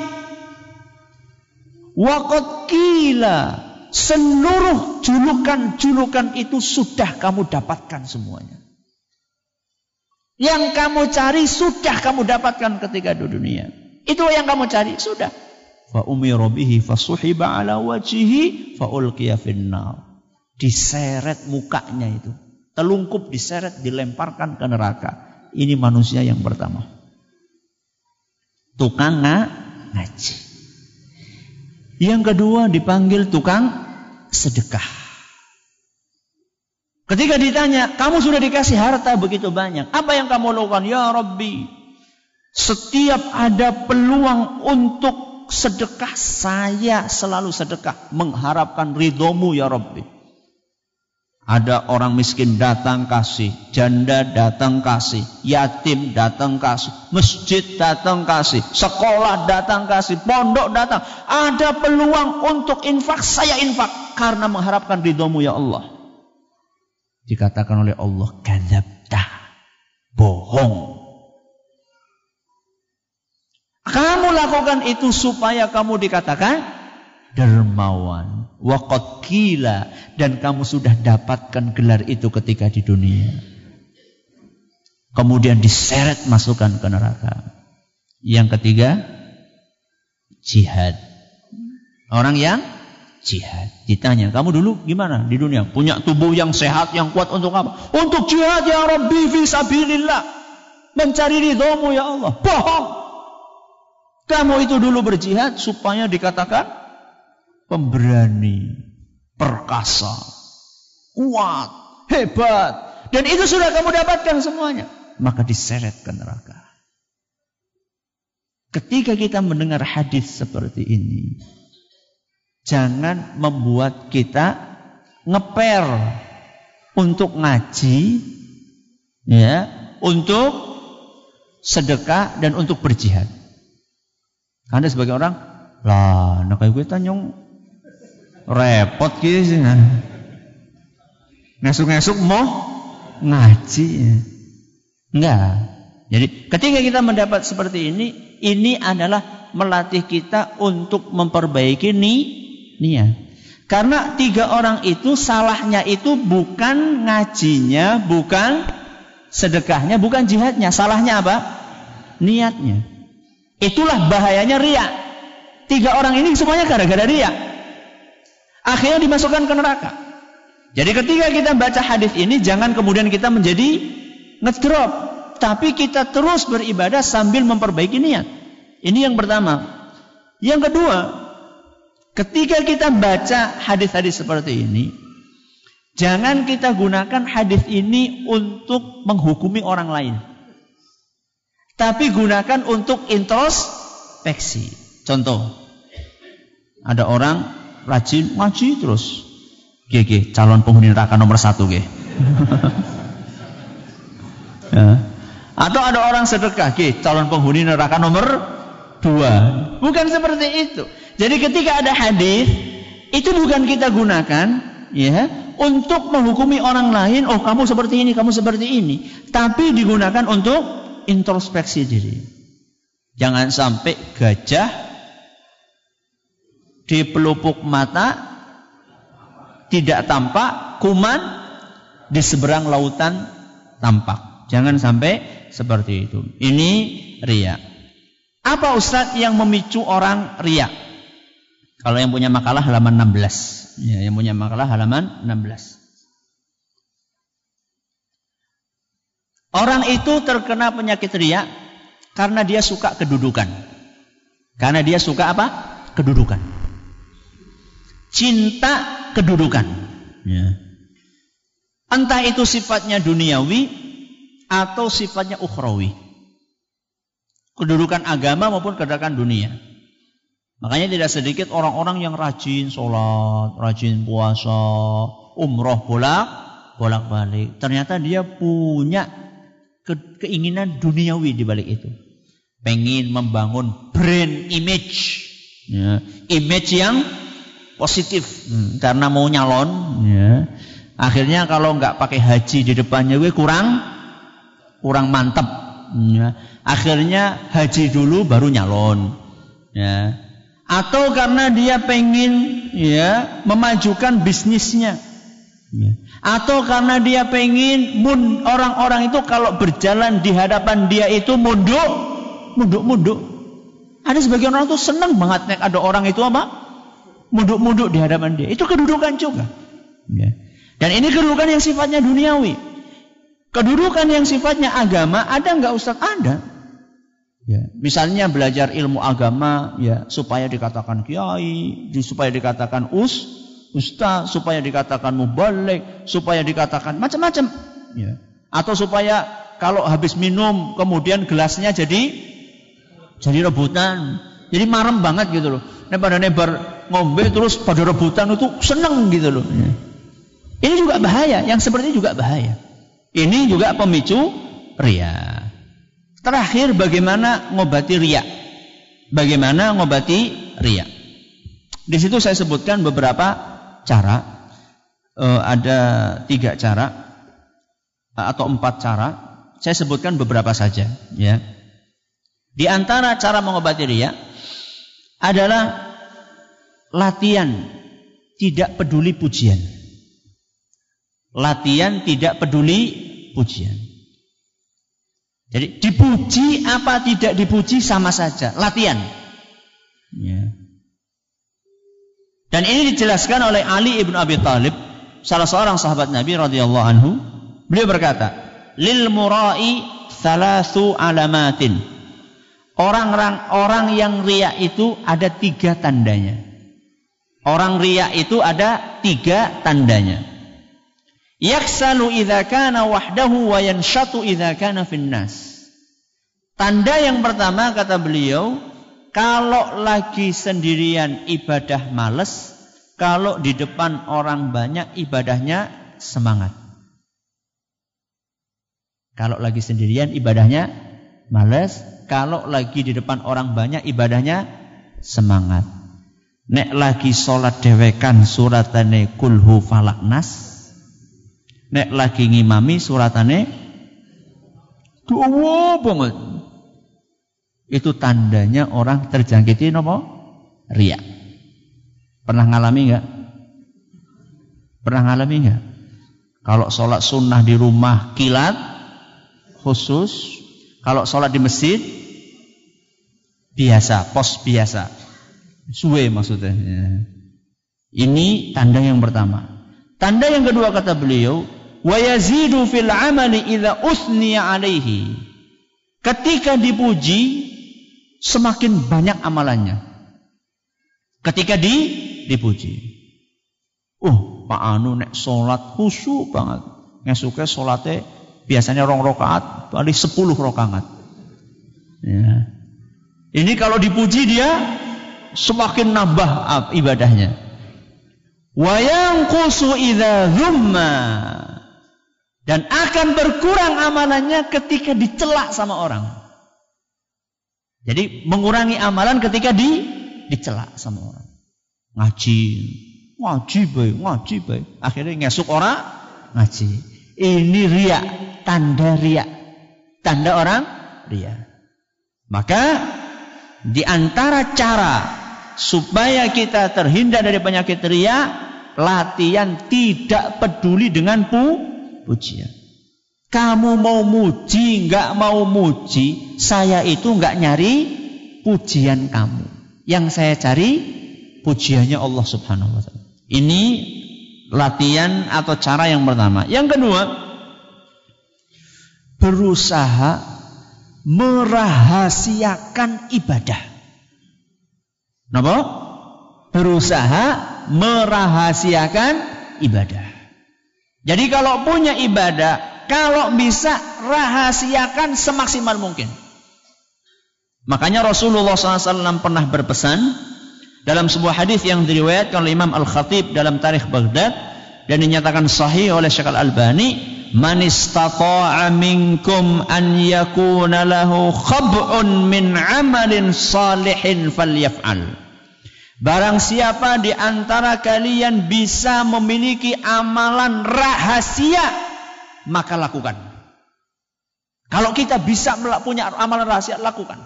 Waqad kila seluruh julukan-julukan itu sudah kamu dapatkan semuanya. Yang kamu cari sudah kamu dapatkan ketika di dunia. Itu yang kamu cari, sudah. Fa umira bihi fasuhiba ala wajhihi fa ulqiya diseret mukanya itu. Telungkup diseret, dilemparkan ke neraka. Ini manusia yang pertama. Tukang ngaji. Yang kedua dipanggil tukang sedekah. Ketika ditanya, kamu sudah dikasih harta begitu banyak. Apa yang kamu lakukan? Ya Rabbi, setiap ada peluang untuk sedekah, saya selalu sedekah. Mengharapkan ridhomu ya Rabbi. Ada orang miskin datang kasih, janda datang kasih, yatim datang kasih, masjid datang kasih, sekolah datang kasih, pondok datang. Ada peluang untuk infak, saya infak karena mengharapkan ridhomu ya Allah. Dikatakan oleh Allah, kadzabta. Bohong. Kamu lakukan itu supaya kamu dikatakan dermawan. Waqad kila. Dan kamu sudah dapatkan gelar itu ketika di dunia. Kemudian diseret masukkan ke neraka. Yang ketiga, jihad. Orang yang jihad. Ditanya, kamu dulu gimana di dunia? Punya tubuh yang sehat, yang kuat untuk apa? Untuk jihad ya Rabbi fi sabilillah. Mencari ridhomu ya Allah. Bohong. Kamu itu dulu berjihad supaya dikatakan pemberani, perkasa, kuat, hebat. Dan itu sudah kamu dapatkan semuanya. Maka diseret ke neraka. Ketika kita mendengar hadis seperti ini, jangan membuat kita ngeper untuk ngaji, ya, untuk sedekah dan untuk berjihad. Anda sebagai orang, lah, nak gue tanyong repot gitu sih. Ngesuk-ngesuk mau ngaji. Enggak. Jadi ketika kita mendapat seperti ini, ini adalah melatih kita untuk memperbaiki ni, niat. Karena tiga orang itu salahnya itu bukan ngajinya, bukan sedekahnya, bukan jihadnya. Salahnya apa? Niatnya. Itulah bahayanya ria. Tiga orang ini semuanya gara-gara ria. Akhirnya dimasukkan ke neraka. Jadi ketika kita baca hadis ini jangan kemudian kita menjadi ngedrop, tapi kita terus beribadah sambil memperbaiki niat. Ini yang pertama. Yang kedua, ketika kita baca hadis-hadis seperti ini, jangan kita gunakan hadis ini untuk menghukumi orang lain. Tapi gunakan untuk introspeksi. Contoh, ada orang rajin ngaji terus. GG, calon penghuni neraka nomor satu, G. ya. Atau ada orang sedekah, G, calon penghuni neraka nomor dua. Bukan seperti itu. Jadi ketika ada hadis, itu bukan kita gunakan, ya, untuk menghukumi orang lain. Oh, kamu seperti ini, kamu seperti ini. Tapi digunakan untuk introspeksi diri. Jangan sampai gajah di pelupuk mata tidak tampak, kuman di seberang lautan tampak. Jangan sampai seperti itu. Ini ria. Apa Ustadz yang memicu orang ria? Kalau yang punya makalah halaman 16. Ya, yang punya makalah halaman 16. Orang itu terkena penyakit ria karena dia suka kedudukan. Karena dia suka apa? Kedudukan. Cinta kedudukan. Ya. Entah itu sifatnya duniawi atau sifatnya ukhrawi. Kedudukan agama maupun kedudukan dunia. Makanya tidak sedikit orang-orang yang rajin sholat, rajin puasa, umroh bolak, bolak balik. Ternyata dia punya ke, keinginan duniawi di balik itu. Pengen membangun brand image. Ya, image yang positif. Hmm, karena mau nyalon. Ya. Akhirnya kalau nggak pakai haji di depannya gue kurang kurang mantep. Ya. Akhirnya haji dulu baru nyalon. Ya. Atau karena dia pengen ya memajukan bisnisnya. Ya. Atau karena dia pengen orang-orang itu kalau berjalan di hadapan dia itu munduk, munduk-munduk. Ada sebagian orang tuh senang banget nek ada orang itu apa? Munduk-munduk di hadapan dia. Itu kedudukan juga. Ya. Dan ini kedudukan yang sifatnya duniawi. Kedudukan yang sifatnya agama ada nggak Ustaz? Ada. Ya. Misalnya belajar ilmu agama ya supaya dikatakan kiai, supaya dikatakan us, ustaz, supaya dikatakan mubalik, supaya dikatakan macam-macam. Ya. Atau supaya kalau habis minum kemudian gelasnya jadi jadi rebutan. Jadi marem banget gitu loh. Nah, pada nebar ngombe terus pada rebutan itu seneng gitu loh. Ini juga bahaya. Yang seperti juga bahaya. Ini juga pemicu ria. Terakhir bagaimana ngobati ria? Bagaimana ngobati ria? Di situ saya sebutkan beberapa cara. Uh, ada tiga cara. atau empat cara. Saya sebutkan beberapa saja, ya. Di antara cara mengobati ria adalah latihan tidak peduli pujian. Latihan tidak peduli pujian. Jadi dipuji apa tidak dipuji sama saja. Latihan. Ya. Dan ini dijelaskan oleh Ali ibn Abi Thalib, salah seorang sahabat Nabi radhiyallahu anhu. Beliau berkata, lil murai thalathu alamatin. Orang-orang orang yang riak itu ada tiga tandanya. Orang riak itu ada tiga tandanya. Yaksalu idza kana wahdahu wa yanshatu idza kana finnas. Tanda yang pertama kata beliau, kalau lagi sendirian ibadah males, kalau di depan orang banyak ibadahnya semangat. Kalau lagi sendirian ibadahnya males, kalau lagi di depan orang banyak ibadahnya semangat. Nek lagi sholat dewekan suratane kulhu falaknas. Nek lagi ngimami suratane duwa banget. Itu tandanya orang terjangkiti nopo? Ria. Pernah ngalami nggak? Pernah ngalami nggak? Kalau sholat sunnah di rumah kilat khusus, kalau sholat di masjid biasa, pos biasa, suwe maksudnya. Ini tanda yang pertama. Tanda yang kedua kata beliau, wa yazidu fil amali idza usniya alaihi. Ketika dipuji, semakin banyak amalannya. Ketika di dipuji. Oh, Pak Anu nek salat khusyuk banget. Ngesuke salate biasanya rong rokaat, paling sepuluh rokaat. Ya. Ini kalau dipuji dia semakin nambah ibadahnya. Wayang kusu idza dan akan berkurang amalannya ketika dicelak sama orang. Jadi mengurangi amalan ketika di dicela sama orang. Ngaji, ngaji baik, ngaji baik. Akhirnya ngesuk orang ngaji. Ini ria, tanda ria. Tanda orang ria. Maka di antara cara supaya kita terhindar dari penyakit ria, latihan tidak peduli dengan pu pujian. Kamu mau muji, nggak mau muji, saya itu nggak nyari pujian kamu. Yang saya cari pujiannya Allah Subhanahu wa taala. Ini latihan atau cara yang pertama. Yang kedua, berusaha merahasiakan ibadah. Kenapa? Berusaha merahasiakan ibadah. Jadi kalau punya ibadah kalau bisa rahasiakan semaksimal mungkin. Makanya Rasulullah SAW pernah berpesan dalam sebuah hadis yang diriwayatkan oleh Imam Al-Khatib dalam Tarikh Baghdad dan dinyatakan sahih oleh Syekh Al-Albani, "Man istata'a minkum an yakuna lahu khab'un min 'amalin salihin falyaf'al." Barang siapa di antara kalian bisa memiliki amalan rahasia maka lakukan. Kalau kita bisa punya amalan rahasia, lakukan.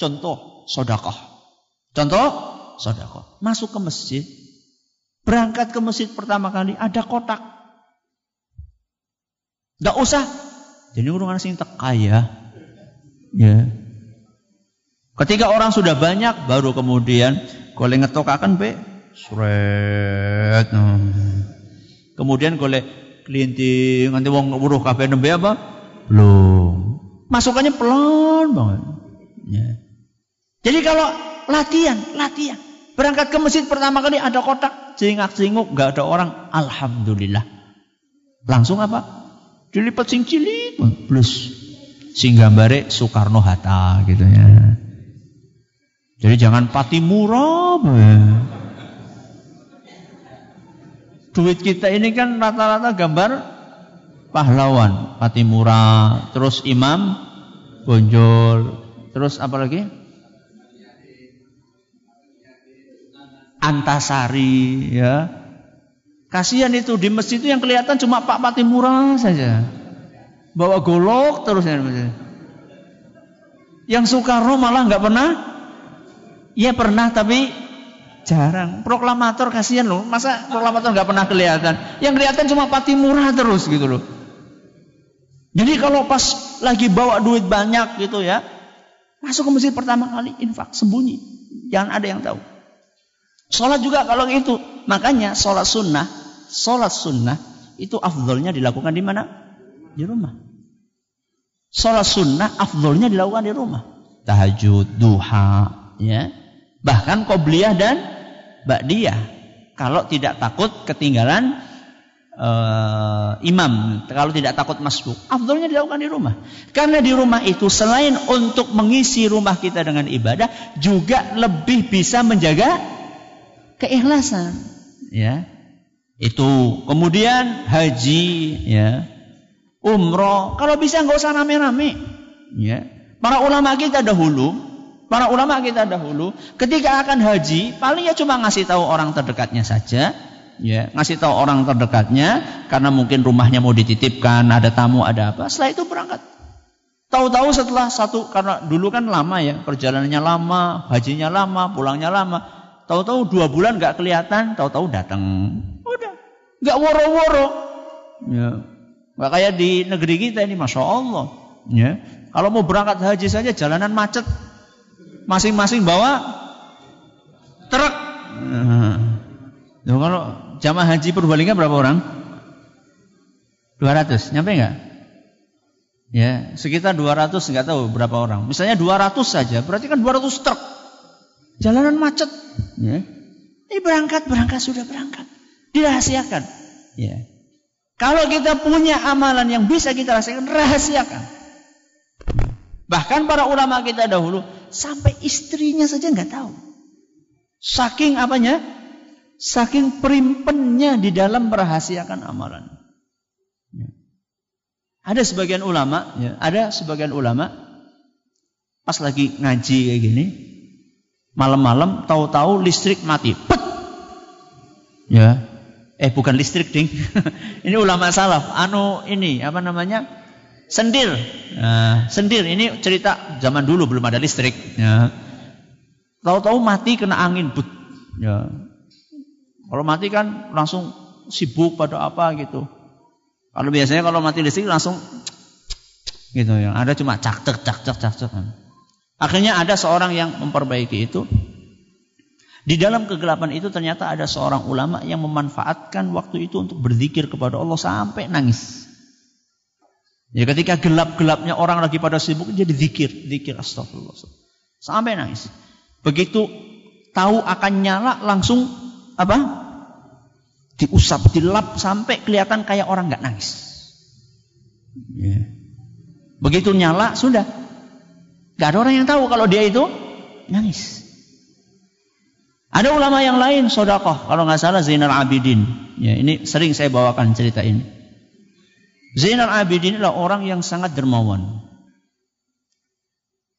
Contoh, sodakoh. Contoh, sodakoh. Masuk ke masjid, berangkat ke masjid pertama kali, ada kotak. Tidak usah. Jadi urungan sing kaya. Ya. Ketika orang sudah banyak, baru kemudian golek ngetokakan be, sret. Kemudian golek kelinting nanti wong buruh kabeh nembe apa? Belum. Masukannya pelan banget. Ya. Jadi kalau latihan, latihan. Berangkat ke masjid pertama kali ada kotak, jingak jinguk, nggak ada orang. Alhamdulillah. Langsung apa? Dilipat sing cilik, plus sing gambare Soekarno Hatta gitu ya. Jadi jangan pati murah. Ya duit kita ini kan rata-rata gambar pahlawan, Patimura, terus Imam Bonjol, terus apa lagi? Antasari, ya. Kasihan itu di masjid itu yang kelihatan cuma Pak Patimura saja. Bawa golok terus ya. Yang Soekarno malah nggak pernah. Ya pernah tapi jarang. Proklamator kasihan loh. Masa proklamator nggak pernah kelihatan? Yang kelihatan cuma Pati Murah terus gitu loh. Jadi kalau pas lagi bawa duit banyak gitu ya, masuk ke masjid pertama kali infak sembunyi, jangan ada yang tahu. Sholat juga kalau gitu, makanya sholat sunnah, sholat sunnah itu afdolnya dilakukan di mana? Di rumah. Sholat sunnah afdolnya dilakukan di rumah. Tahajud, duha, ya. Bahkan qobliyah dan ba'diyah. Kalau tidak takut ketinggalan uh, imam kalau tidak takut masuk afdolnya dilakukan di rumah karena di rumah itu selain untuk mengisi rumah kita dengan ibadah juga lebih bisa menjaga keikhlasan ya itu. Kemudian haji ya. Umroh. Kalau bisa nggak usah rame-rame ya. Para ulama kita dahulu para ulama kita dahulu ketika akan haji paling ya cuma ngasih tahu orang terdekatnya saja ya. Ngasih tahu orang terdekatnya karena mungkin rumahnya mau dititipkan ada tamu ada apa. Setelah itu berangkat. Tahu-tahu setelah satu karena dulu kan lama ya perjalanannya lama hajinya lama pulangnya lama. Tahu-tahu dua bulan nggak kelihatan tahu-tahu datang nggak woro-woro ya nggak kayak di negeri kita ini masya Allah ya kalau mau berangkat haji saja jalanan macet masing-masing bawa truk nah, kalau jamaah haji Purbalingga berapa orang? 200, nyampe enggak? Ya, sekitar 200 enggak tahu berapa orang. Misalnya 200 saja, berarti kan 200 truk. Jalanan macet. Ya. Ini berangkat, berangkat, sudah berangkat. Dirahasiakan. Ya. Kalau kita punya amalan yang bisa kita rahasiakan, rahasiakan. Bahkan para ulama kita dahulu, sampai istrinya saja nggak tahu. Saking apanya? Saking perimpennya di dalam merahasiakan amalan. Ya. Ada sebagian ulama, ya, ada sebagian ulama pas lagi ngaji kayak gini, malam-malam tahu-tahu listrik mati. Pet! Ya. Eh bukan listrik ding. ini ulama salaf. Anu ini apa namanya? Sendir. Nah, sendir ini cerita zaman dulu belum ada listrik. Ya. Tahu-tahu mati kena angin. But. Ya. Kalau mati kan langsung sibuk pada apa gitu. Kalau biasanya kalau mati listrik langsung gitu yang ada cuma cak cak cak cak cak cak. Akhirnya ada seorang yang memperbaiki itu. Di dalam kegelapan itu ternyata ada seorang ulama yang memanfaatkan waktu itu untuk berzikir kepada Allah sampai nangis. Ya ketika gelap-gelapnya orang lagi pada sibuk jadi zikir, zikir astagfirullah. Sampai nangis. Begitu tahu akan nyala langsung apa? Diusap, dilap sampai kelihatan kayak orang nggak nangis. Ya. Begitu nyala sudah, nggak ada orang yang tahu kalau dia itu nangis. Ada ulama yang lain sodakoh, kalau nggak salah Zainal Abidin. Ya, ini sering saya bawakan cerita ini. Zainal Abidin adalah orang yang sangat dermawan.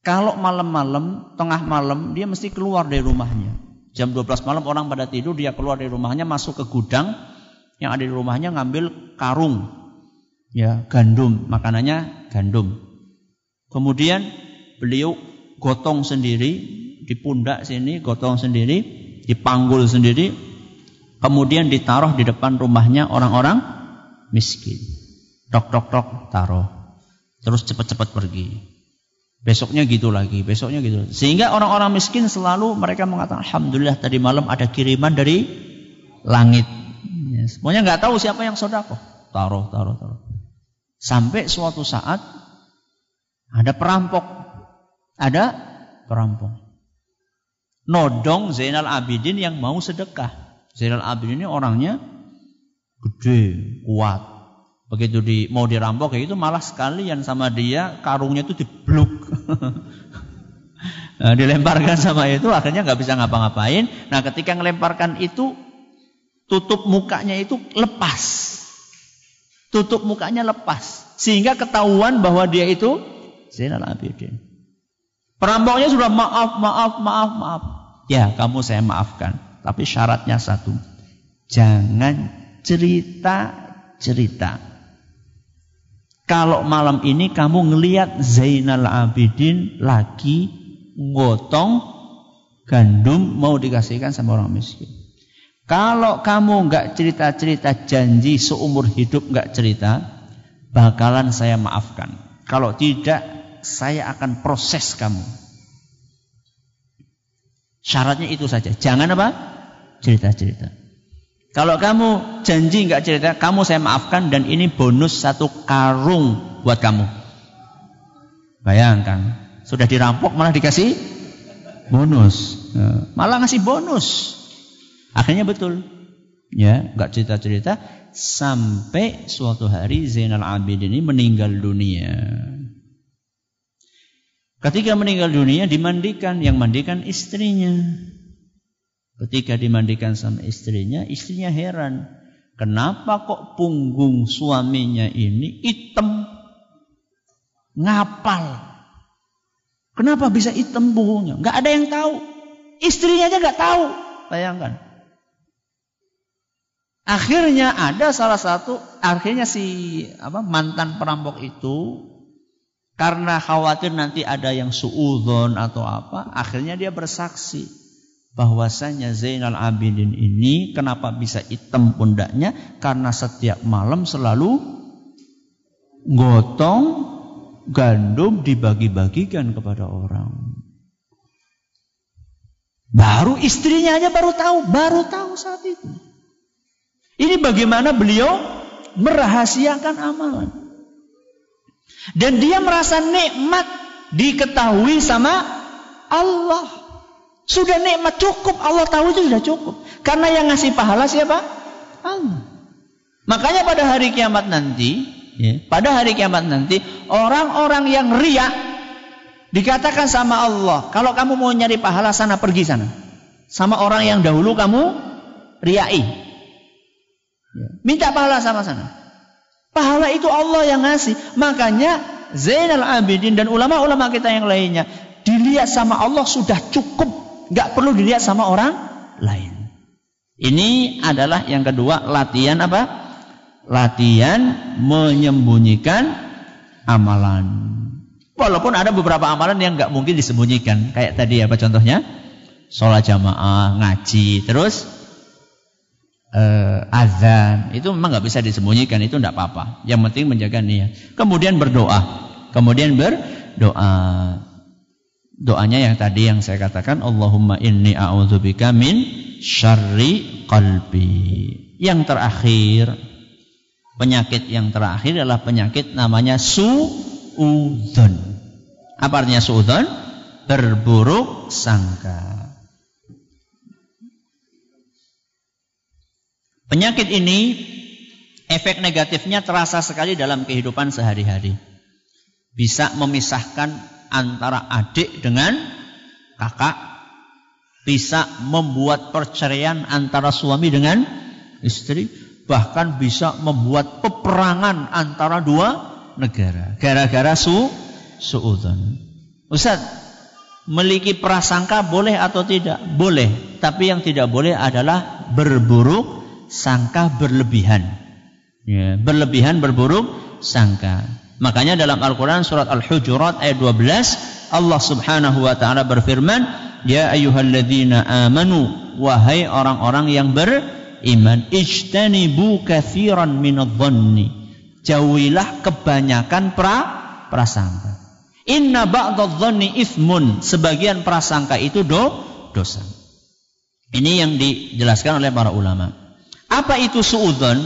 Kalau malam-malam, tengah malam, dia mesti keluar dari rumahnya. Jam 12 malam orang pada tidur, dia keluar dari rumahnya masuk ke gudang yang ada di rumahnya ngambil karung ya, gandum, makanannya gandum. Kemudian beliau gotong sendiri di pundak sini, gotong sendiri, dipanggul sendiri, kemudian ditaruh di depan rumahnya orang-orang miskin. Tok tok tok taruh. Terus cepat-cepat pergi. Besoknya gitu lagi, besoknya gitu. Sehingga orang-orang miskin selalu mereka mengatakan, Alhamdulillah tadi malam ada kiriman dari langit. Ya, semuanya nggak tahu siapa yang sodako. Taruh, taruh, taruh. Sampai suatu saat ada perampok. Ada perampok. Nodong Zainal Abidin yang mau sedekah. Zainal Abidin ini orangnya gede, kuat. Begitu di mau dirampok kayak itu malah sekalian sama dia karungnya itu dibluk. nah, dilemparkan sama itu akhirnya nggak bisa ngapa-ngapain. Nah ketika ngelemparkan itu tutup mukanya itu lepas. Tutup mukanya lepas. Sehingga ketahuan bahwa dia itu Zainal Abidin. Perampoknya sudah maaf, maaf, maaf, maaf. Ya kamu saya maafkan. Tapi syaratnya satu. Jangan cerita-cerita kalau malam ini kamu ngeliat Zainal Abidin lagi ngotong gandum mau dikasihkan sama orang miskin. Kalau kamu nggak cerita-cerita janji seumur hidup nggak cerita, bakalan saya maafkan. Kalau tidak, saya akan proses kamu. Syaratnya itu saja. Jangan apa? Cerita-cerita. Kalau kamu janji nggak cerita, kamu saya maafkan dan ini bonus satu karung buat kamu. Bayangkan, sudah dirampok malah dikasih bonus. Ya, malah ngasih bonus. Akhirnya betul. Ya, nggak cerita-cerita sampai suatu hari Zainal Abidin ini meninggal dunia. Ketika meninggal dunia dimandikan, yang mandikan istrinya. Ketika dimandikan sama istrinya, istrinya heran. Kenapa kok punggung suaminya ini hitam? Ngapal. Kenapa bisa hitam punggungnya? Gak ada yang tahu. Istrinya aja gak tahu. Bayangkan. Akhirnya ada salah satu, akhirnya si apa mantan perampok itu karena khawatir nanti ada yang suudon atau apa, akhirnya dia bersaksi bahwasanya Zainal Abidin ini kenapa bisa hitam pundaknya karena setiap malam selalu gotong gandum dibagi-bagikan kepada orang. Baru istrinya aja baru tahu, baru tahu saat itu. Ini bagaimana beliau merahasiakan amalan. Dan dia merasa nikmat diketahui sama Allah. Sudah nikmat cukup, Allah tahu itu sudah cukup. Karena yang ngasih pahala siapa? Allah. Makanya pada hari kiamat nanti, ya, pada hari kiamat nanti, orang-orang yang riak dikatakan sama Allah, kalau kamu mau nyari pahala sana pergi sana. Sama orang yang dahulu kamu riai. Ya, minta pahala sama sana. Pahala itu Allah yang ngasih. Makanya Zainal Abidin dan ulama-ulama kita yang lainnya dilihat sama Allah sudah cukup nggak perlu dilihat sama orang lain. Ini adalah yang kedua latihan apa? Latihan menyembunyikan amalan. Walaupun ada beberapa amalan yang nggak mungkin disembunyikan, kayak tadi apa contohnya? Sholat jamaah, ngaji, terus uh, azan itu memang nggak bisa disembunyikan itu tidak apa-apa yang penting menjaga niat kemudian berdoa kemudian berdoa doanya yang tadi yang saya katakan Allahumma inni a'udzubika min syarri qalbi. Yang terakhir penyakit yang terakhir adalah penyakit namanya suudzon. Apa artinya suudzon? Berburuk sangka. Penyakit ini efek negatifnya terasa sekali dalam kehidupan sehari-hari. Bisa memisahkan antara adik dengan kakak. Bisa membuat perceraian antara suami dengan istri. Bahkan bisa membuat peperangan antara dua negara. Gara-gara su suudzon. Ustaz memiliki prasangka boleh atau tidak? Boleh. Tapi yang tidak boleh adalah berburuk sangka berlebihan. Ya, berlebihan berburuk sangka. Makanya dalam Al-Quran surat Al-Hujurat ayat 12 Allah subhanahu wa ta'ala berfirman Ya ayyuhalladzina amanu Wahai orang-orang yang beriman Ijtanibu kathiran minadhanni Jauhilah kebanyakan pra prasangka. Inna ba'dadhanni ithmun. Sebagian prasangka itu do, dosa. Ini yang dijelaskan oleh para ulama Apa itu su'udhan?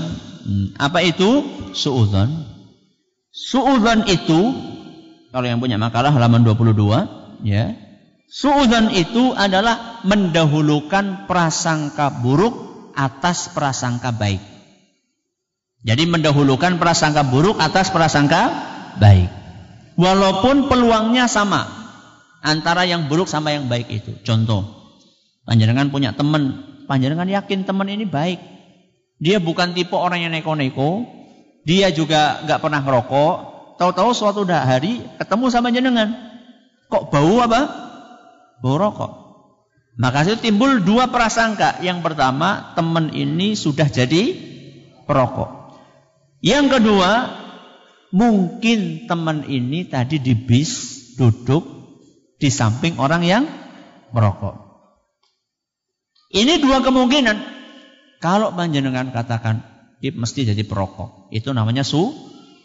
Hmm, apa itu su'udhan? Suudzon itu kalau yang punya makalah halaman 22 ya. Suudzon itu adalah mendahulukan prasangka buruk atas prasangka baik. Jadi mendahulukan prasangka buruk atas prasangka baik. Walaupun peluangnya sama antara yang buruk sama yang baik itu. Contoh, panjenengan punya teman, panjenengan yakin teman ini baik. Dia bukan tipe orang yang neko-neko, dia juga nggak pernah ngerokok. Tahu-tahu suatu hari ketemu sama jenengan. Kok bau apa? Bau rokok. Maka itu timbul dua prasangka. Yang pertama, teman ini sudah jadi perokok. Yang kedua, Mungkin teman ini tadi di bis duduk di samping orang yang merokok. Ini dua kemungkinan. Kalau panjenengan katakan, dia mesti jadi perokok. Itu namanya su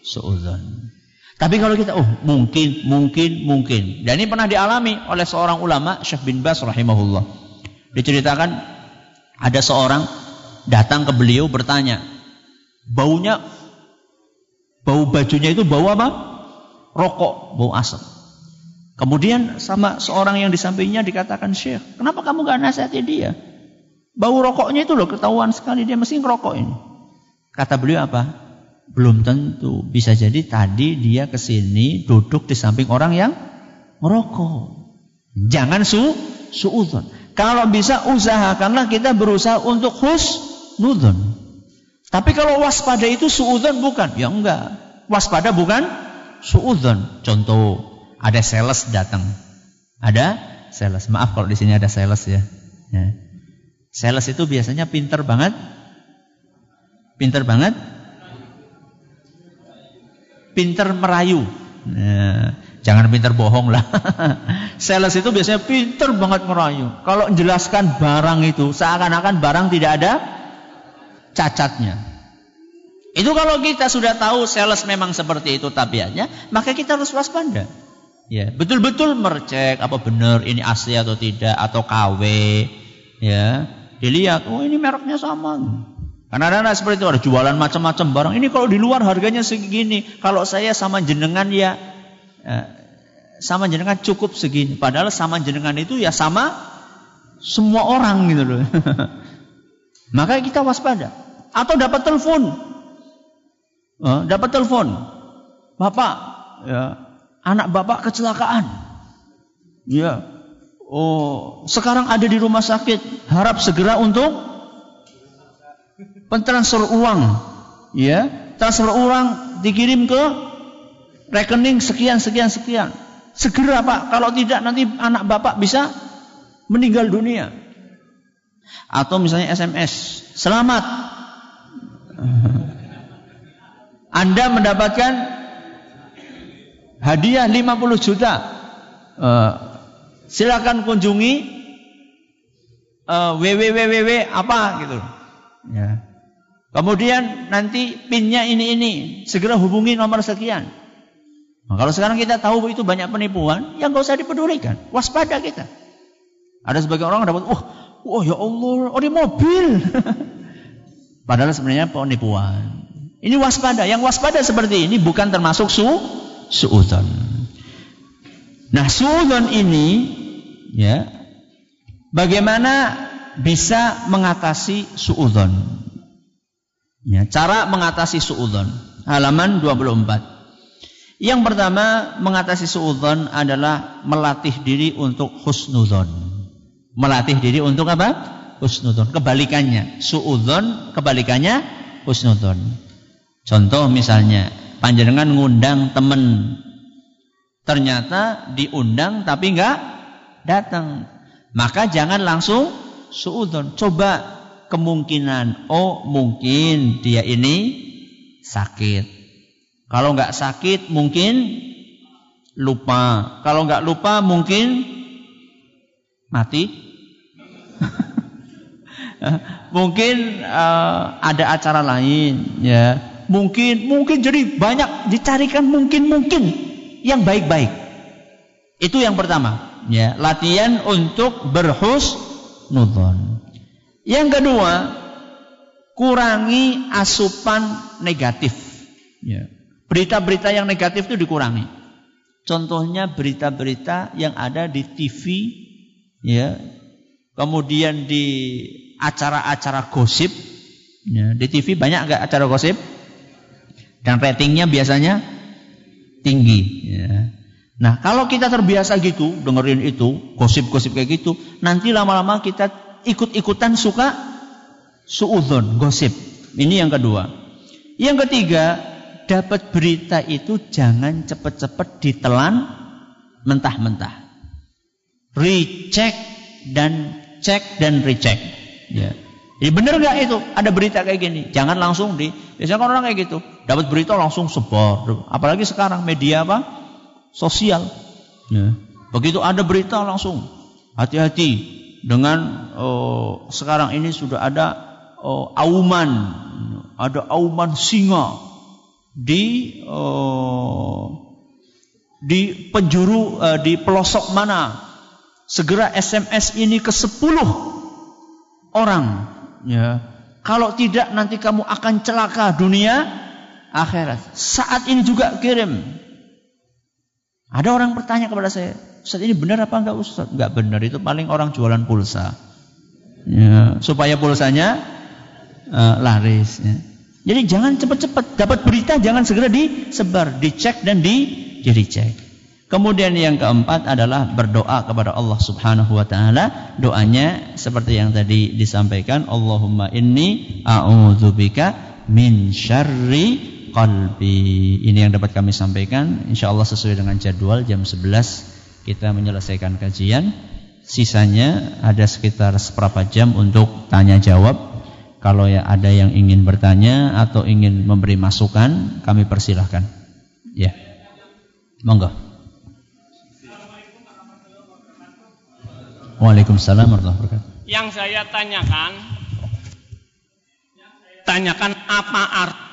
suudzon. Tapi kalau kita, oh mungkin, mungkin, mungkin. Dan ini pernah dialami oleh seorang ulama, Syekh bin Bas rahimahullah. Diceritakan ada seorang datang ke beliau bertanya, baunya, bau bajunya itu bau apa? Rokok, bau asap. Kemudian sama seorang yang di sampingnya dikatakan Syekh, kenapa kamu gak nasihati dia? Bau rokoknya itu loh ketahuan sekali dia mesti ngerokok ini. Kata beliau apa? Belum tentu. Bisa jadi tadi dia ke sini duduk di samping orang yang merokok. Jangan su suudon. Kalau bisa usahakanlah kita berusaha untuk husnudon. Tapi kalau waspada itu suudon bukan? Ya enggak. Waspada bukan suudon. Contoh, ada sales datang. Ada sales. Maaf kalau di sini ada sales ya. ya. Sales itu biasanya pinter banget. Pinter banget pinter merayu. Nah, jangan pinter bohong lah. Sales itu biasanya pinter banget merayu. Kalau menjelaskan barang itu seakan-akan barang tidak ada cacatnya. Itu kalau kita sudah tahu sales memang seperti itu tabiatnya, maka kita harus waspada. Ya, betul-betul mercek apa benar ini asli atau tidak atau KW. Ya, dilihat, oh ini mereknya sama. Karena ada seperti itu ada jualan macam-macam barang. Ini kalau di luar harganya segini, kalau saya sama jenengan ya, ya sama jenengan cukup segini. Padahal sama jenengan itu ya sama semua orang gitu loh. Maka kita waspada. Atau dapat telepon, uh, dapat telepon, bapak, ya, anak bapak kecelakaan, ya, oh sekarang ada di rumah sakit, harap segera untuk pentransfer uang, ya, transfer uang dikirim ke rekening sekian sekian sekian. Segera Pak, kalau tidak nanti anak Bapak bisa meninggal dunia. Atau misalnya SMS, selamat. Anda mendapatkan hadiah 50 juta. Uh, silakan kunjungi uh, www apa gitu. Ya. Kemudian nanti pinnya ini ini, segera hubungi nomor sekian. Nah, kalau sekarang kita tahu itu banyak penipuan, yang gak usah dipedulikan, waspada kita. Ada sebagian orang dapat, oh, oh ya Allah, oh di mobil. Padahal sebenarnya penipuan. Ini waspada. Yang waspada seperti ini bukan termasuk su suudon. Nah suudon ini, ya, bagaimana bisa mengatasi suudon? Ya, cara mengatasi suudzon. Halaman 24. Yang pertama, mengatasi suudzon adalah melatih diri untuk husnudzon. Melatih diri untuk apa? Husnudzon. Kebalikannya, suudzon kebalikannya husnudzon. Contoh misalnya, panjenengan ngundang temen ternyata diundang tapi enggak datang. Maka jangan langsung suudzon. Coba kemungkinan oh mungkin dia ini sakit. Kalau nggak sakit mungkin lupa. Kalau nggak lupa mungkin mati. mungkin uh, ada acara lain ya. Mungkin mungkin jadi banyak dicarikan mungkin mungkin yang baik-baik. Itu yang pertama ya, latihan untuk berhusnudzon. Yang kedua, kurangi asupan negatif. Ya. Berita-berita yang negatif itu dikurangi. Contohnya berita-berita yang ada di TV, ya, kemudian di acara-acara gosip. Ya, di TV banyak nggak acara gosip? Dan ratingnya biasanya tinggi. Ya. Nah, kalau kita terbiasa gitu, dengerin itu, gosip-gosip kayak gitu, nanti lama-lama kita ikut-ikutan suka suudon, gosip. Ini yang kedua. Yang ketiga, dapat berita itu jangan cepat-cepat ditelan mentah-mentah. Recheck dan cek dan recheck. Ya. Jadi benar nggak itu? Ada berita kayak gini. Jangan langsung di. Biasanya kan orang kayak gitu. Dapat berita langsung sebar. Apalagi sekarang media apa? Sosial. Ya. Begitu ada berita langsung hati-hati dengan oh, sekarang ini sudah ada oh, auman, ada auman singa di oh, di penjuru uh, di pelosok mana. Segera SMS ini ke 10 orang Ya. Kalau tidak nanti kamu akan celaka dunia akhirat. Saat ini juga kirim. Ada orang bertanya kepada saya, Ustaz ini benar apa enggak Ustaz? Enggak benar, itu paling orang jualan pulsa. Ya, supaya pulsanya uh, laris. Ya. Jadi jangan cepat-cepat dapat berita jangan segera disebar, dicek dan di jadi cek. Kemudian yang keempat adalah berdoa kepada Allah Subhanahu wa taala. Doanya seperti yang tadi disampaikan, Allahumma inni a'udzubika min syarri qalbi. Ini yang dapat kami sampaikan. Insyaallah sesuai dengan jadwal jam 11 kita menyelesaikan kajian. Sisanya ada sekitar seperempat jam untuk tanya jawab. Kalau ya ada yang ingin bertanya atau ingin memberi masukan, kami persilahkan. Ya. Monggo. Waalaikumsalam warahmatullahi wabarakatuh. Yang saya tanyakan, tanyakan apa arti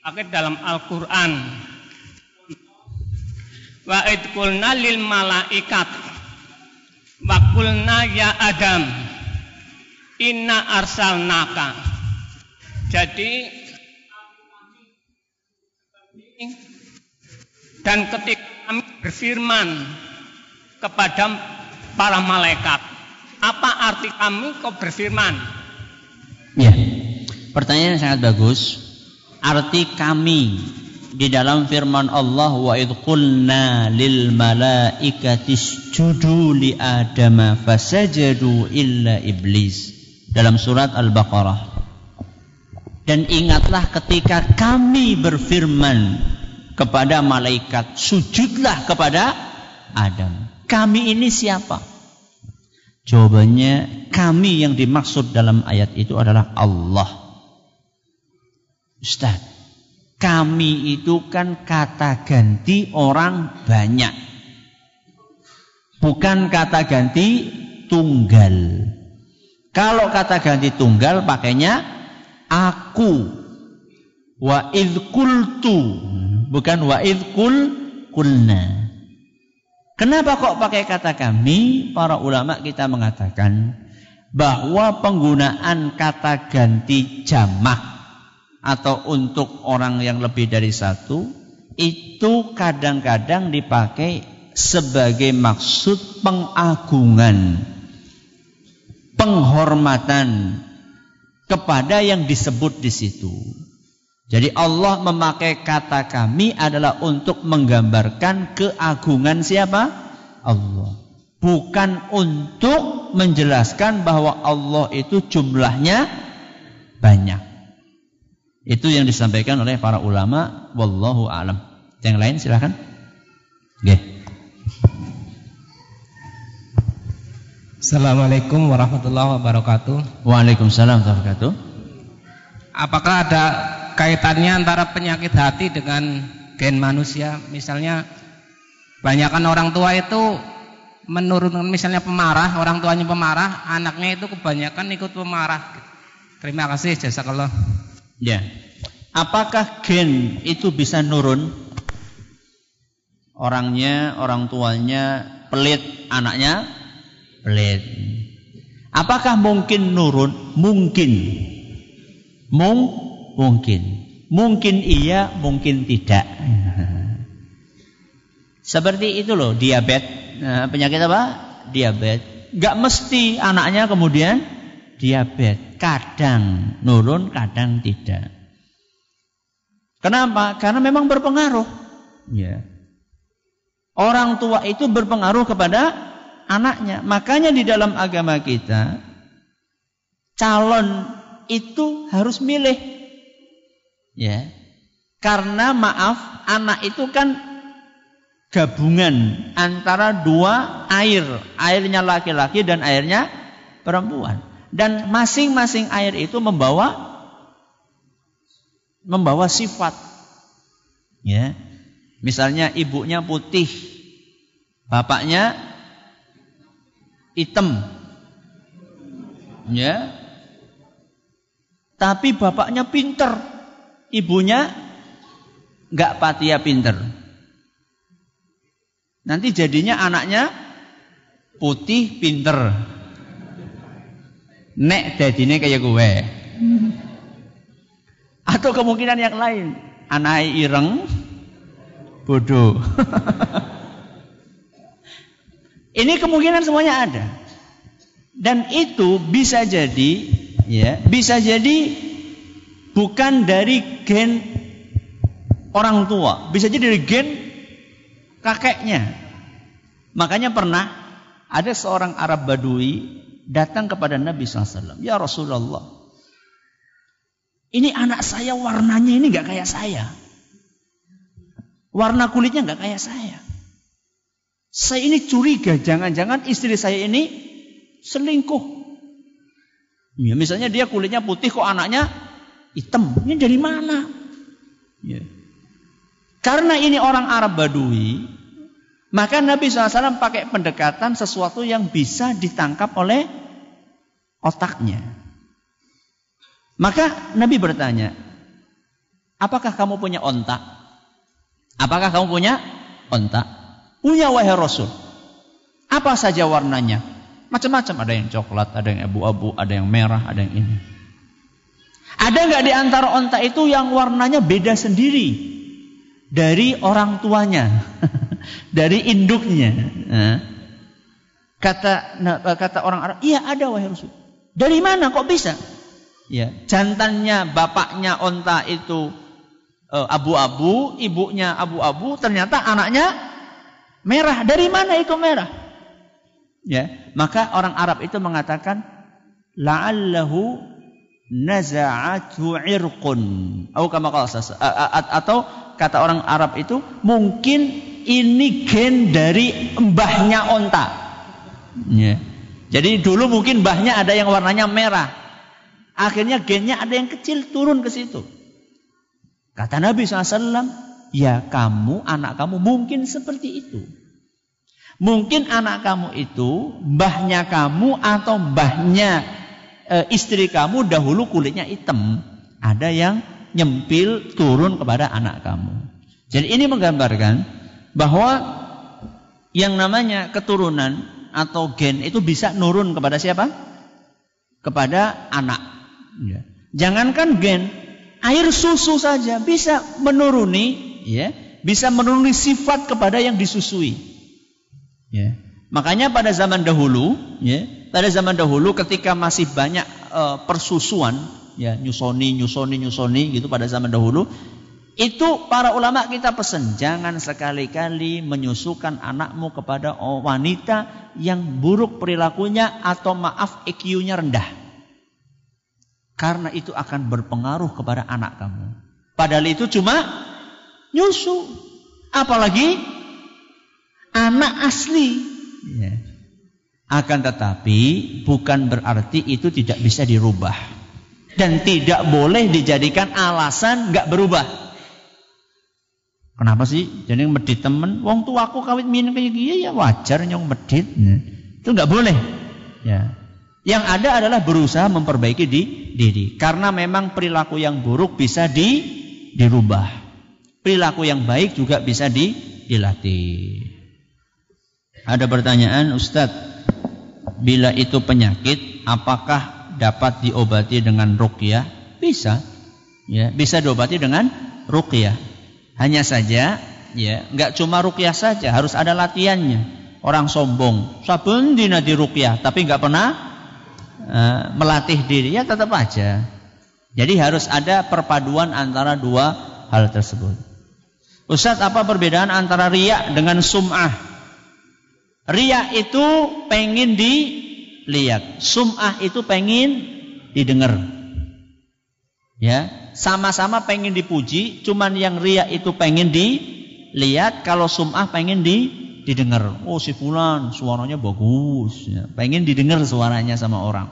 pakai dalam Al-Quran. Wa idkulna lil malaikat wa kulna ya Adam inna arsalnaka. Jadi dan ketika kami berfirman kepada para malaikat. Apa arti kami kau berfirman? Ya, pertanyaan yang sangat bagus. Arti kami di dalam firman Allah wa idqulna lil malaikati isjudu li adama fasajadu illa iblis dalam surat Al-Baqarah. Dan ingatlah ketika kami berfirman kepada malaikat, sujudlah kepada Adam. Kami ini siapa? Jawabannya kami yang dimaksud dalam ayat itu adalah Allah. Ustaz, kami itu kan kata ganti orang banyak. Bukan kata ganti tunggal. Kalau kata ganti tunggal pakainya aku. Wa idkultu. Bukan wa idkul kulna. Kenapa kok pakai kata kami? Para ulama kita mengatakan bahwa penggunaan kata ganti jamak atau untuk orang yang lebih dari satu itu kadang-kadang dipakai sebagai maksud pengagungan, penghormatan kepada yang disebut di situ. Jadi Allah memakai kata kami adalah untuk menggambarkan keagungan siapa? Allah. Bukan untuk menjelaskan bahwa Allah itu jumlahnya banyak. Itu yang disampaikan oleh para ulama. Wallahu a'lam. Yang lain silahkan. Oke. Assalamualaikum warahmatullahi wabarakatuh. Waalaikumsalam warahmatullahi wabarakatuh. Apakah ada kaitannya antara penyakit hati dengan gen manusia. Misalnya banyakkan orang tua itu menurunkan misalnya pemarah, orang tuanya pemarah, anaknya itu kebanyakan ikut pemarah. Terima kasih jazakallah. Ya. Apakah gen itu bisa nurun? Orangnya, orang tuanya pelit, anaknya pelit. Apakah mungkin nurun? Mungkin. Mung Mungkin. Mungkin iya, mungkin tidak. Seperti itu loh, diabetes. Nah, penyakit apa? Diabetes. Gak mesti anaknya kemudian diabetes. Kadang nurun, kadang tidak. Kenapa? Karena memang berpengaruh. Ya. Orang tua itu berpengaruh kepada anaknya. Makanya di dalam agama kita calon itu harus milih Ya. Karena maaf, anak itu kan gabungan antara dua air, airnya laki-laki dan airnya perempuan. Dan masing-masing air itu membawa membawa sifat. Ya. Misalnya ibunya putih, bapaknya hitam. Ya. Tapi bapaknya pinter, ibunya nggak patia pinter. Nanti jadinya anaknya putih pinter. Nek dadine kayak gue. Atau kemungkinan yang lain, anak ireng bodoh. Ini kemungkinan semuanya ada. Dan itu bisa jadi ya, bisa jadi bukan dari gen orang tua, bisa jadi dari gen kakeknya. Makanya pernah ada seorang Arab Badui datang kepada Nabi SAW. Ya Rasulullah, ini anak saya warnanya ini nggak kayak saya. Warna kulitnya nggak kayak saya. Saya ini curiga, jangan-jangan istri saya ini selingkuh. Ya, misalnya dia kulitnya putih kok anaknya hitam. Ini dari mana? Ya. Karena ini orang Arab Badui, maka Nabi SAW pakai pendekatan sesuatu yang bisa ditangkap oleh otaknya. Maka Nabi bertanya, apakah kamu punya ontak? Apakah kamu punya ontak? Punya wahai Rasul. Apa saja warnanya? Macam-macam. Ada yang coklat, ada yang abu-abu, ada yang merah, ada yang ini. Ada nggak di antara onta itu yang warnanya beda sendiri dari orang tuanya, dari induknya? Kata kata orang Arab, iya ada wahai Rasul. Dari mana kok bisa? Ya, jantannya bapaknya onta itu eh, abu-abu, ibunya abu-abu, ternyata anaknya Merah. Dari mana itu merah? Ya, maka orang Arab itu mengatakan la'allahu naza'atu irqun. Atau atau kata orang Arab itu mungkin ini gen dari mbahnya onta. Ya. Jadi dulu mungkin mbahnya ada yang warnanya merah. Akhirnya gennya ada yang kecil turun ke situ. Kata Nabi SAW, Ya kamu, anak kamu mungkin seperti itu. Mungkin anak kamu itu mbahnya kamu atau mbahnya e, istri kamu dahulu kulitnya hitam. Ada yang nyempil turun kepada anak kamu. Jadi ini menggambarkan bahwa yang namanya keturunan atau gen itu bisa nurun kepada siapa? Kepada anak. Ya. Jangankan gen, air susu saja bisa menuruni ya, bisa menuruni sifat kepada yang disusui. Ya. Makanya pada zaman dahulu, ya, pada zaman dahulu ketika masih banyak uh, persusuan, ya, nyusoni, nyusoni, nyusoni gitu pada zaman dahulu, itu para ulama kita pesan jangan sekali-kali menyusukan anakmu kepada wanita yang buruk perilakunya atau maaf IQ-nya rendah. Karena itu akan berpengaruh kepada anak kamu. Padahal itu cuma nyusu. Apalagi anak asli. Ya. Akan tetapi bukan berarti itu tidak bisa dirubah. Dan tidak boleh dijadikan alasan nggak berubah. Kenapa sih? Jadi medit temen, wong tua aku kawin minum kayak gini ya wajar nyong medit. Ya. Itu nggak boleh. Ya. Yang ada adalah berusaha memperbaiki di diri. Karena memang perilaku yang buruk bisa di, dirubah perilaku yang baik juga bisa di, dilatih. Ada pertanyaan, Ustadz, bila itu penyakit, apakah dapat diobati dengan ruqyah? Bisa, ya, bisa diobati dengan ruqyah. Hanya saja, ya, nggak cuma ruqyah saja, harus ada latihannya. Orang sombong, sabun dina di ruqyah, tapi nggak pernah uh, melatih diri, ya tetap aja. Jadi harus ada perpaduan antara dua hal tersebut. Ustadz apa perbedaan antara riak dengan sum'ah? Riak itu pengen dilihat, sum'ah itu pengen didengar. Ya, sama-sama pengen dipuji, cuman yang riak itu pengen dilihat, kalau sum'ah pengen di didengar. Oh si fulan suaranya bagus, ya. pengen didengar suaranya sama orang.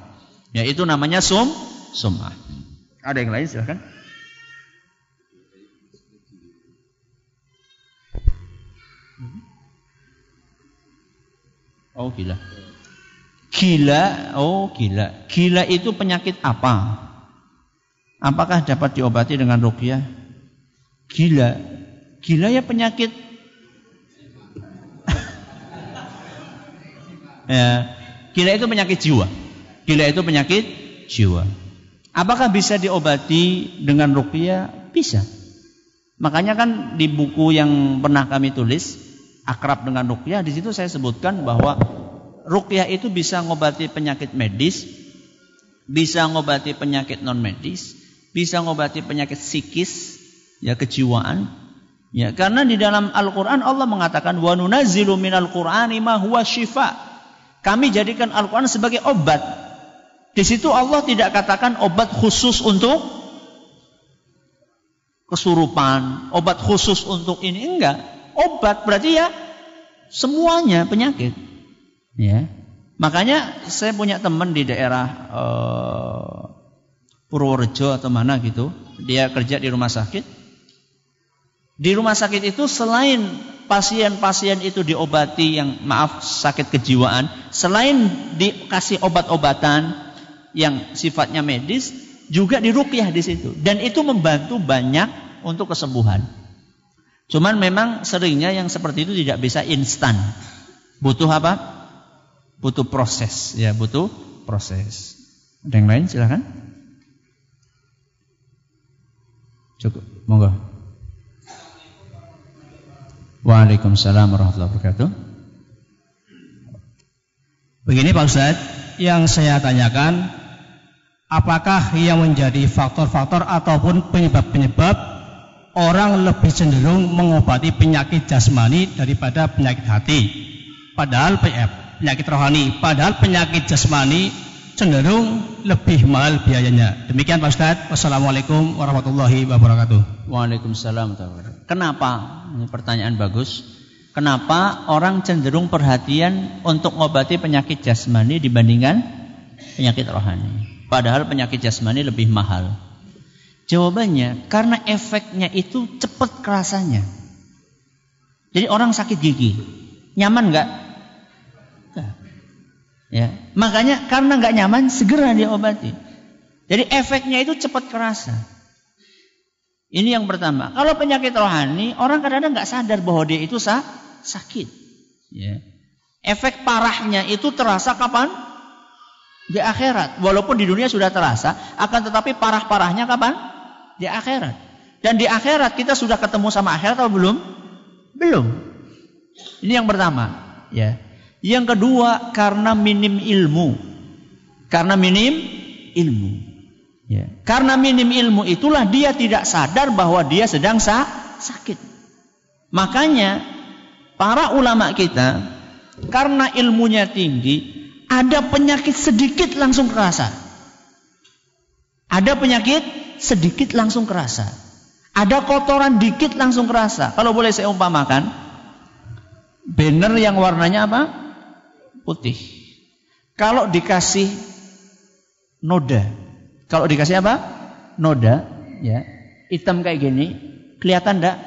Ya itu namanya sum sumah. Ada yang lain silahkan. Oh gila. Gila, oh gila. Gila itu penyakit apa? Apakah dapat diobati dengan rukyah? Gila. Gila ya penyakit ya, gila itu penyakit jiwa. Gila itu penyakit jiwa. Apakah bisa diobati dengan rukyah? Bisa. Makanya kan di buku yang pernah kami tulis, akrab dengan rukyah, di situ saya sebutkan bahwa rukyah itu bisa ngobati penyakit medis, bisa ngobati penyakit non medis, bisa ngobati penyakit psikis, ya kejiwaan. Ya, karena di dalam Al-Qur'an Allah mengatakan wa nunazzilu minal Qur'ani ma huwa syifa. Kami jadikan Al-Qur'an sebagai obat. Di situ Allah tidak katakan obat khusus untuk kesurupan, obat khusus untuk ini enggak. Obat berarti ya semuanya penyakit. Ya. Makanya saya punya teman di daerah uh, Purworejo atau mana gitu. Dia kerja di rumah sakit. Di rumah sakit itu selain pasien-pasien itu diobati yang maaf sakit kejiwaan, selain dikasih obat-obatan yang sifatnya medis, juga dirukyah di situ. Dan itu membantu banyak untuk kesembuhan. Cuman memang seringnya yang seperti itu tidak bisa instan. Butuh apa? butuh proses ya butuh proses ada yang lain silahkan cukup. Monggo. Waalaikumsalam warahmatullahi wabarakatuh. Begini Pak Ustadz. Yang saya tanyakan apakah yang menjadi faktor-faktor ataupun penyebab-penyebab orang lebih cenderung mengobati penyakit jasmani daripada penyakit hati? Padahal PF penyakit rohani. Padahal penyakit jasmani cenderung lebih mahal biayanya. Demikian Pak Ustaz. Wassalamualaikum warahmatullahi wabarakatuh. Waalaikumsalam. Kenapa? Ini pertanyaan bagus. Kenapa orang cenderung perhatian untuk mengobati penyakit jasmani dibandingkan penyakit rohani? Padahal penyakit jasmani lebih mahal. Jawabannya karena efeknya itu cepat kerasanya. Jadi orang sakit gigi, nyaman nggak? Ya, makanya karena nggak nyaman segera diobati. Jadi efeknya itu cepat kerasa. Ini yang pertama. Kalau penyakit rohani, orang kadang-kadang nggak sadar bahwa dia itu sah, sakit. Ya. Efek parahnya itu terasa kapan? Di akhirat. Walaupun di dunia sudah terasa, akan tetapi parah-parahnya kapan? Di akhirat. Dan di akhirat kita sudah ketemu sama akhirat atau belum? Belum. Ini yang pertama. Ya. Yang kedua karena minim ilmu. Karena minim ilmu. Ya. Karena minim ilmu itulah dia tidak sadar bahwa dia sedang sa sakit. Makanya para ulama kita karena ilmunya tinggi, ada penyakit sedikit langsung kerasa. Ada penyakit sedikit langsung kerasa. Ada kotoran dikit langsung kerasa. Kalau boleh saya umpamakan, banner yang warnanya apa? Putih. Kalau dikasih noda, kalau dikasih apa? Noda, ya, hitam kayak gini, kelihatan enggak?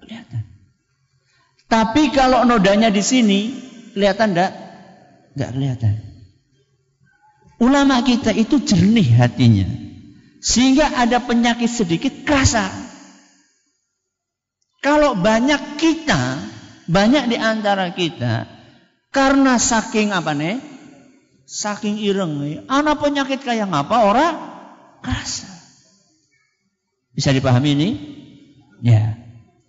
Kelihatan. Tapi kalau nodanya di sini, kelihatan enggak? Enggak kelihatan. Ulama kita itu jernih hatinya. Sehingga ada penyakit sedikit kerasa. Kalau banyak kita, banyak di antara kita karena saking apa nih? Saking ireng nih. Anak penyakit kayak apa orang kerasa. Bisa dipahami ini? Ya.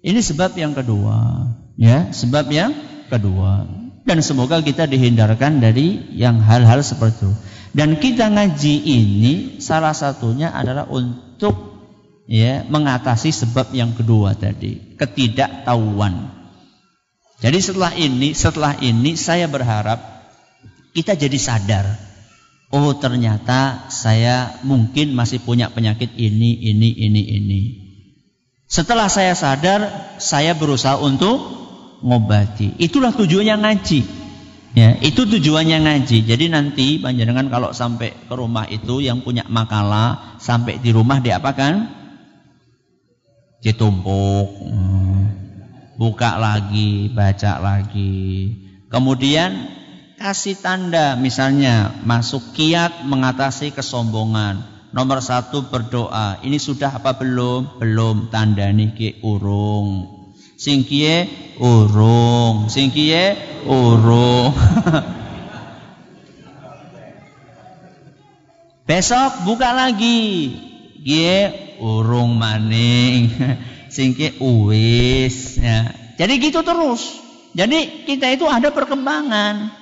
Ini sebab yang kedua. Ya, sebab yang kedua. Dan semoga kita dihindarkan dari yang hal-hal seperti itu. Dan kita ngaji ini salah satunya adalah untuk ya mengatasi sebab yang kedua tadi, ketidaktahuan. Jadi setelah ini, setelah ini saya berharap kita jadi sadar. Oh ternyata saya mungkin masih punya penyakit ini, ini, ini, ini. Setelah saya sadar, saya berusaha untuk ngobati. Itulah tujuannya ngaji. Ya, itu tujuannya ngaji. Jadi nanti panjenengan kalau sampai ke rumah itu yang punya makalah sampai di rumah diapakan? Ditumpuk. Hmm. Buka lagi, baca lagi. Kemudian kasih tanda misalnya masuk kiat mengatasi kesombongan. Nomor satu berdoa. Ini sudah apa belum? Belum. Tanda niki urung sing kiye urung sing kiye urung besok buka lagi kiye urung maning sing kiye uwis ya. Jadi gitu terus. Jadi kita itu ada perkembangan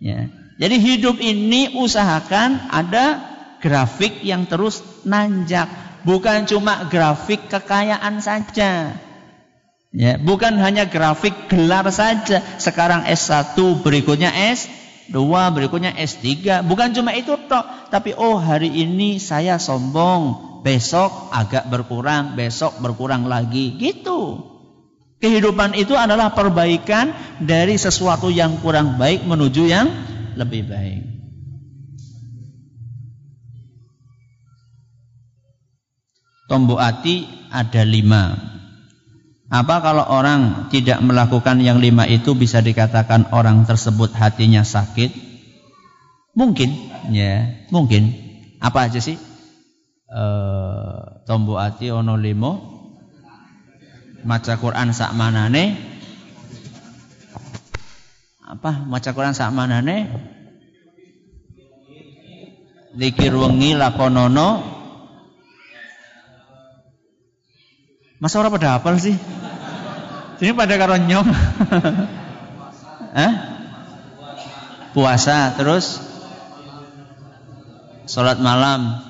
ya. Jadi hidup ini usahakan ada grafik yang terus nanjak. Bukan cuma grafik kekayaan saja Ya, bukan hanya grafik gelar saja. Sekarang S1, berikutnya S2, berikutnya S3. Bukan cuma itu toh, tapi oh hari ini saya sombong, besok agak berkurang, besok berkurang lagi. Gitu. Kehidupan itu adalah perbaikan dari sesuatu yang kurang baik menuju yang lebih baik. Tombok hati ada lima. Apa kalau orang tidak melakukan yang lima itu bisa dikatakan orang tersebut hatinya sakit? Mungkin, ya, mungkin. Apa aja sih? E, tombo hati ono limo, maca Quran sak manane, apa maca Quran sak manane? Dikir wengi lakonono. Masa orang pada hafal sih? Ini pada karo nyong. eh? Puasa terus sholat malam.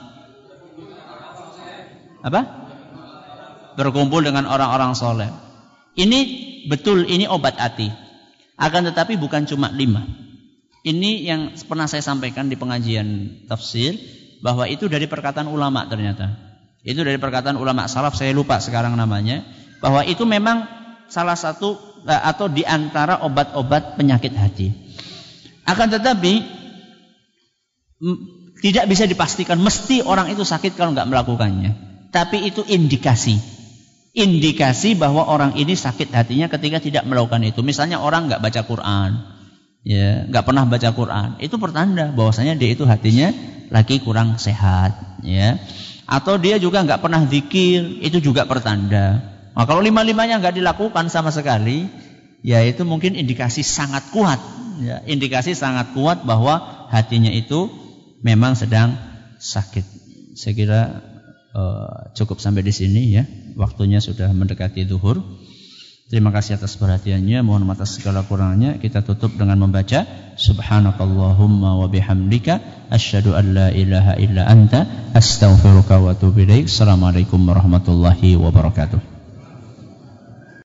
Apa? Berkumpul dengan orang-orang soleh. Ini betul, ini obat hati. Akan tetapi bukan cuma lima. Ini yang pernah saya sampaikan di pengajian tafsir bahwa itu dari perkataan ulama ternyata. Itu dari perkataan ulama salaf saya lupa sekarang namanya bahwa itu memang salah satu eh, atau di antara obat-obat penyakit hati. Akan tetapi tidak bisa dipastikan mesti orang itu sakit kalau nggak melakukannya. Tapi itu indikasi. Indikasi bahwa orang ini sakit hatinya ketika tidak melakukan itu. Misalnya orang nggak baca Quran, ya nggak pernah baca Quran, itu pertanda bahwasanya dia itu hatinya lagi kurang sehat, ya. Atau dia juga nggak pernah zikir, itu juga pertanda. Nah, kalau lima-limanya nggak dilakukan sama sekali, ya itu mungkin indikasi sangat kuat. Ya, indikasi sangat kuat bahwa hatinya itu memang sedang sakit. Saya kira uh, cukup sampai di sini ya. Waktunya sudah mendekati zuhur. Terima kasih atas perhatiannya. Mohon maaf atas segala kurangnya. Kita tutup dengan membaca Subhanakallahumma wa bihamdika asyhadu an la ilaha illa anta astaghfiruka wa atubu ilaik. Assalamualaikum warahmatullahi wabarakatuh.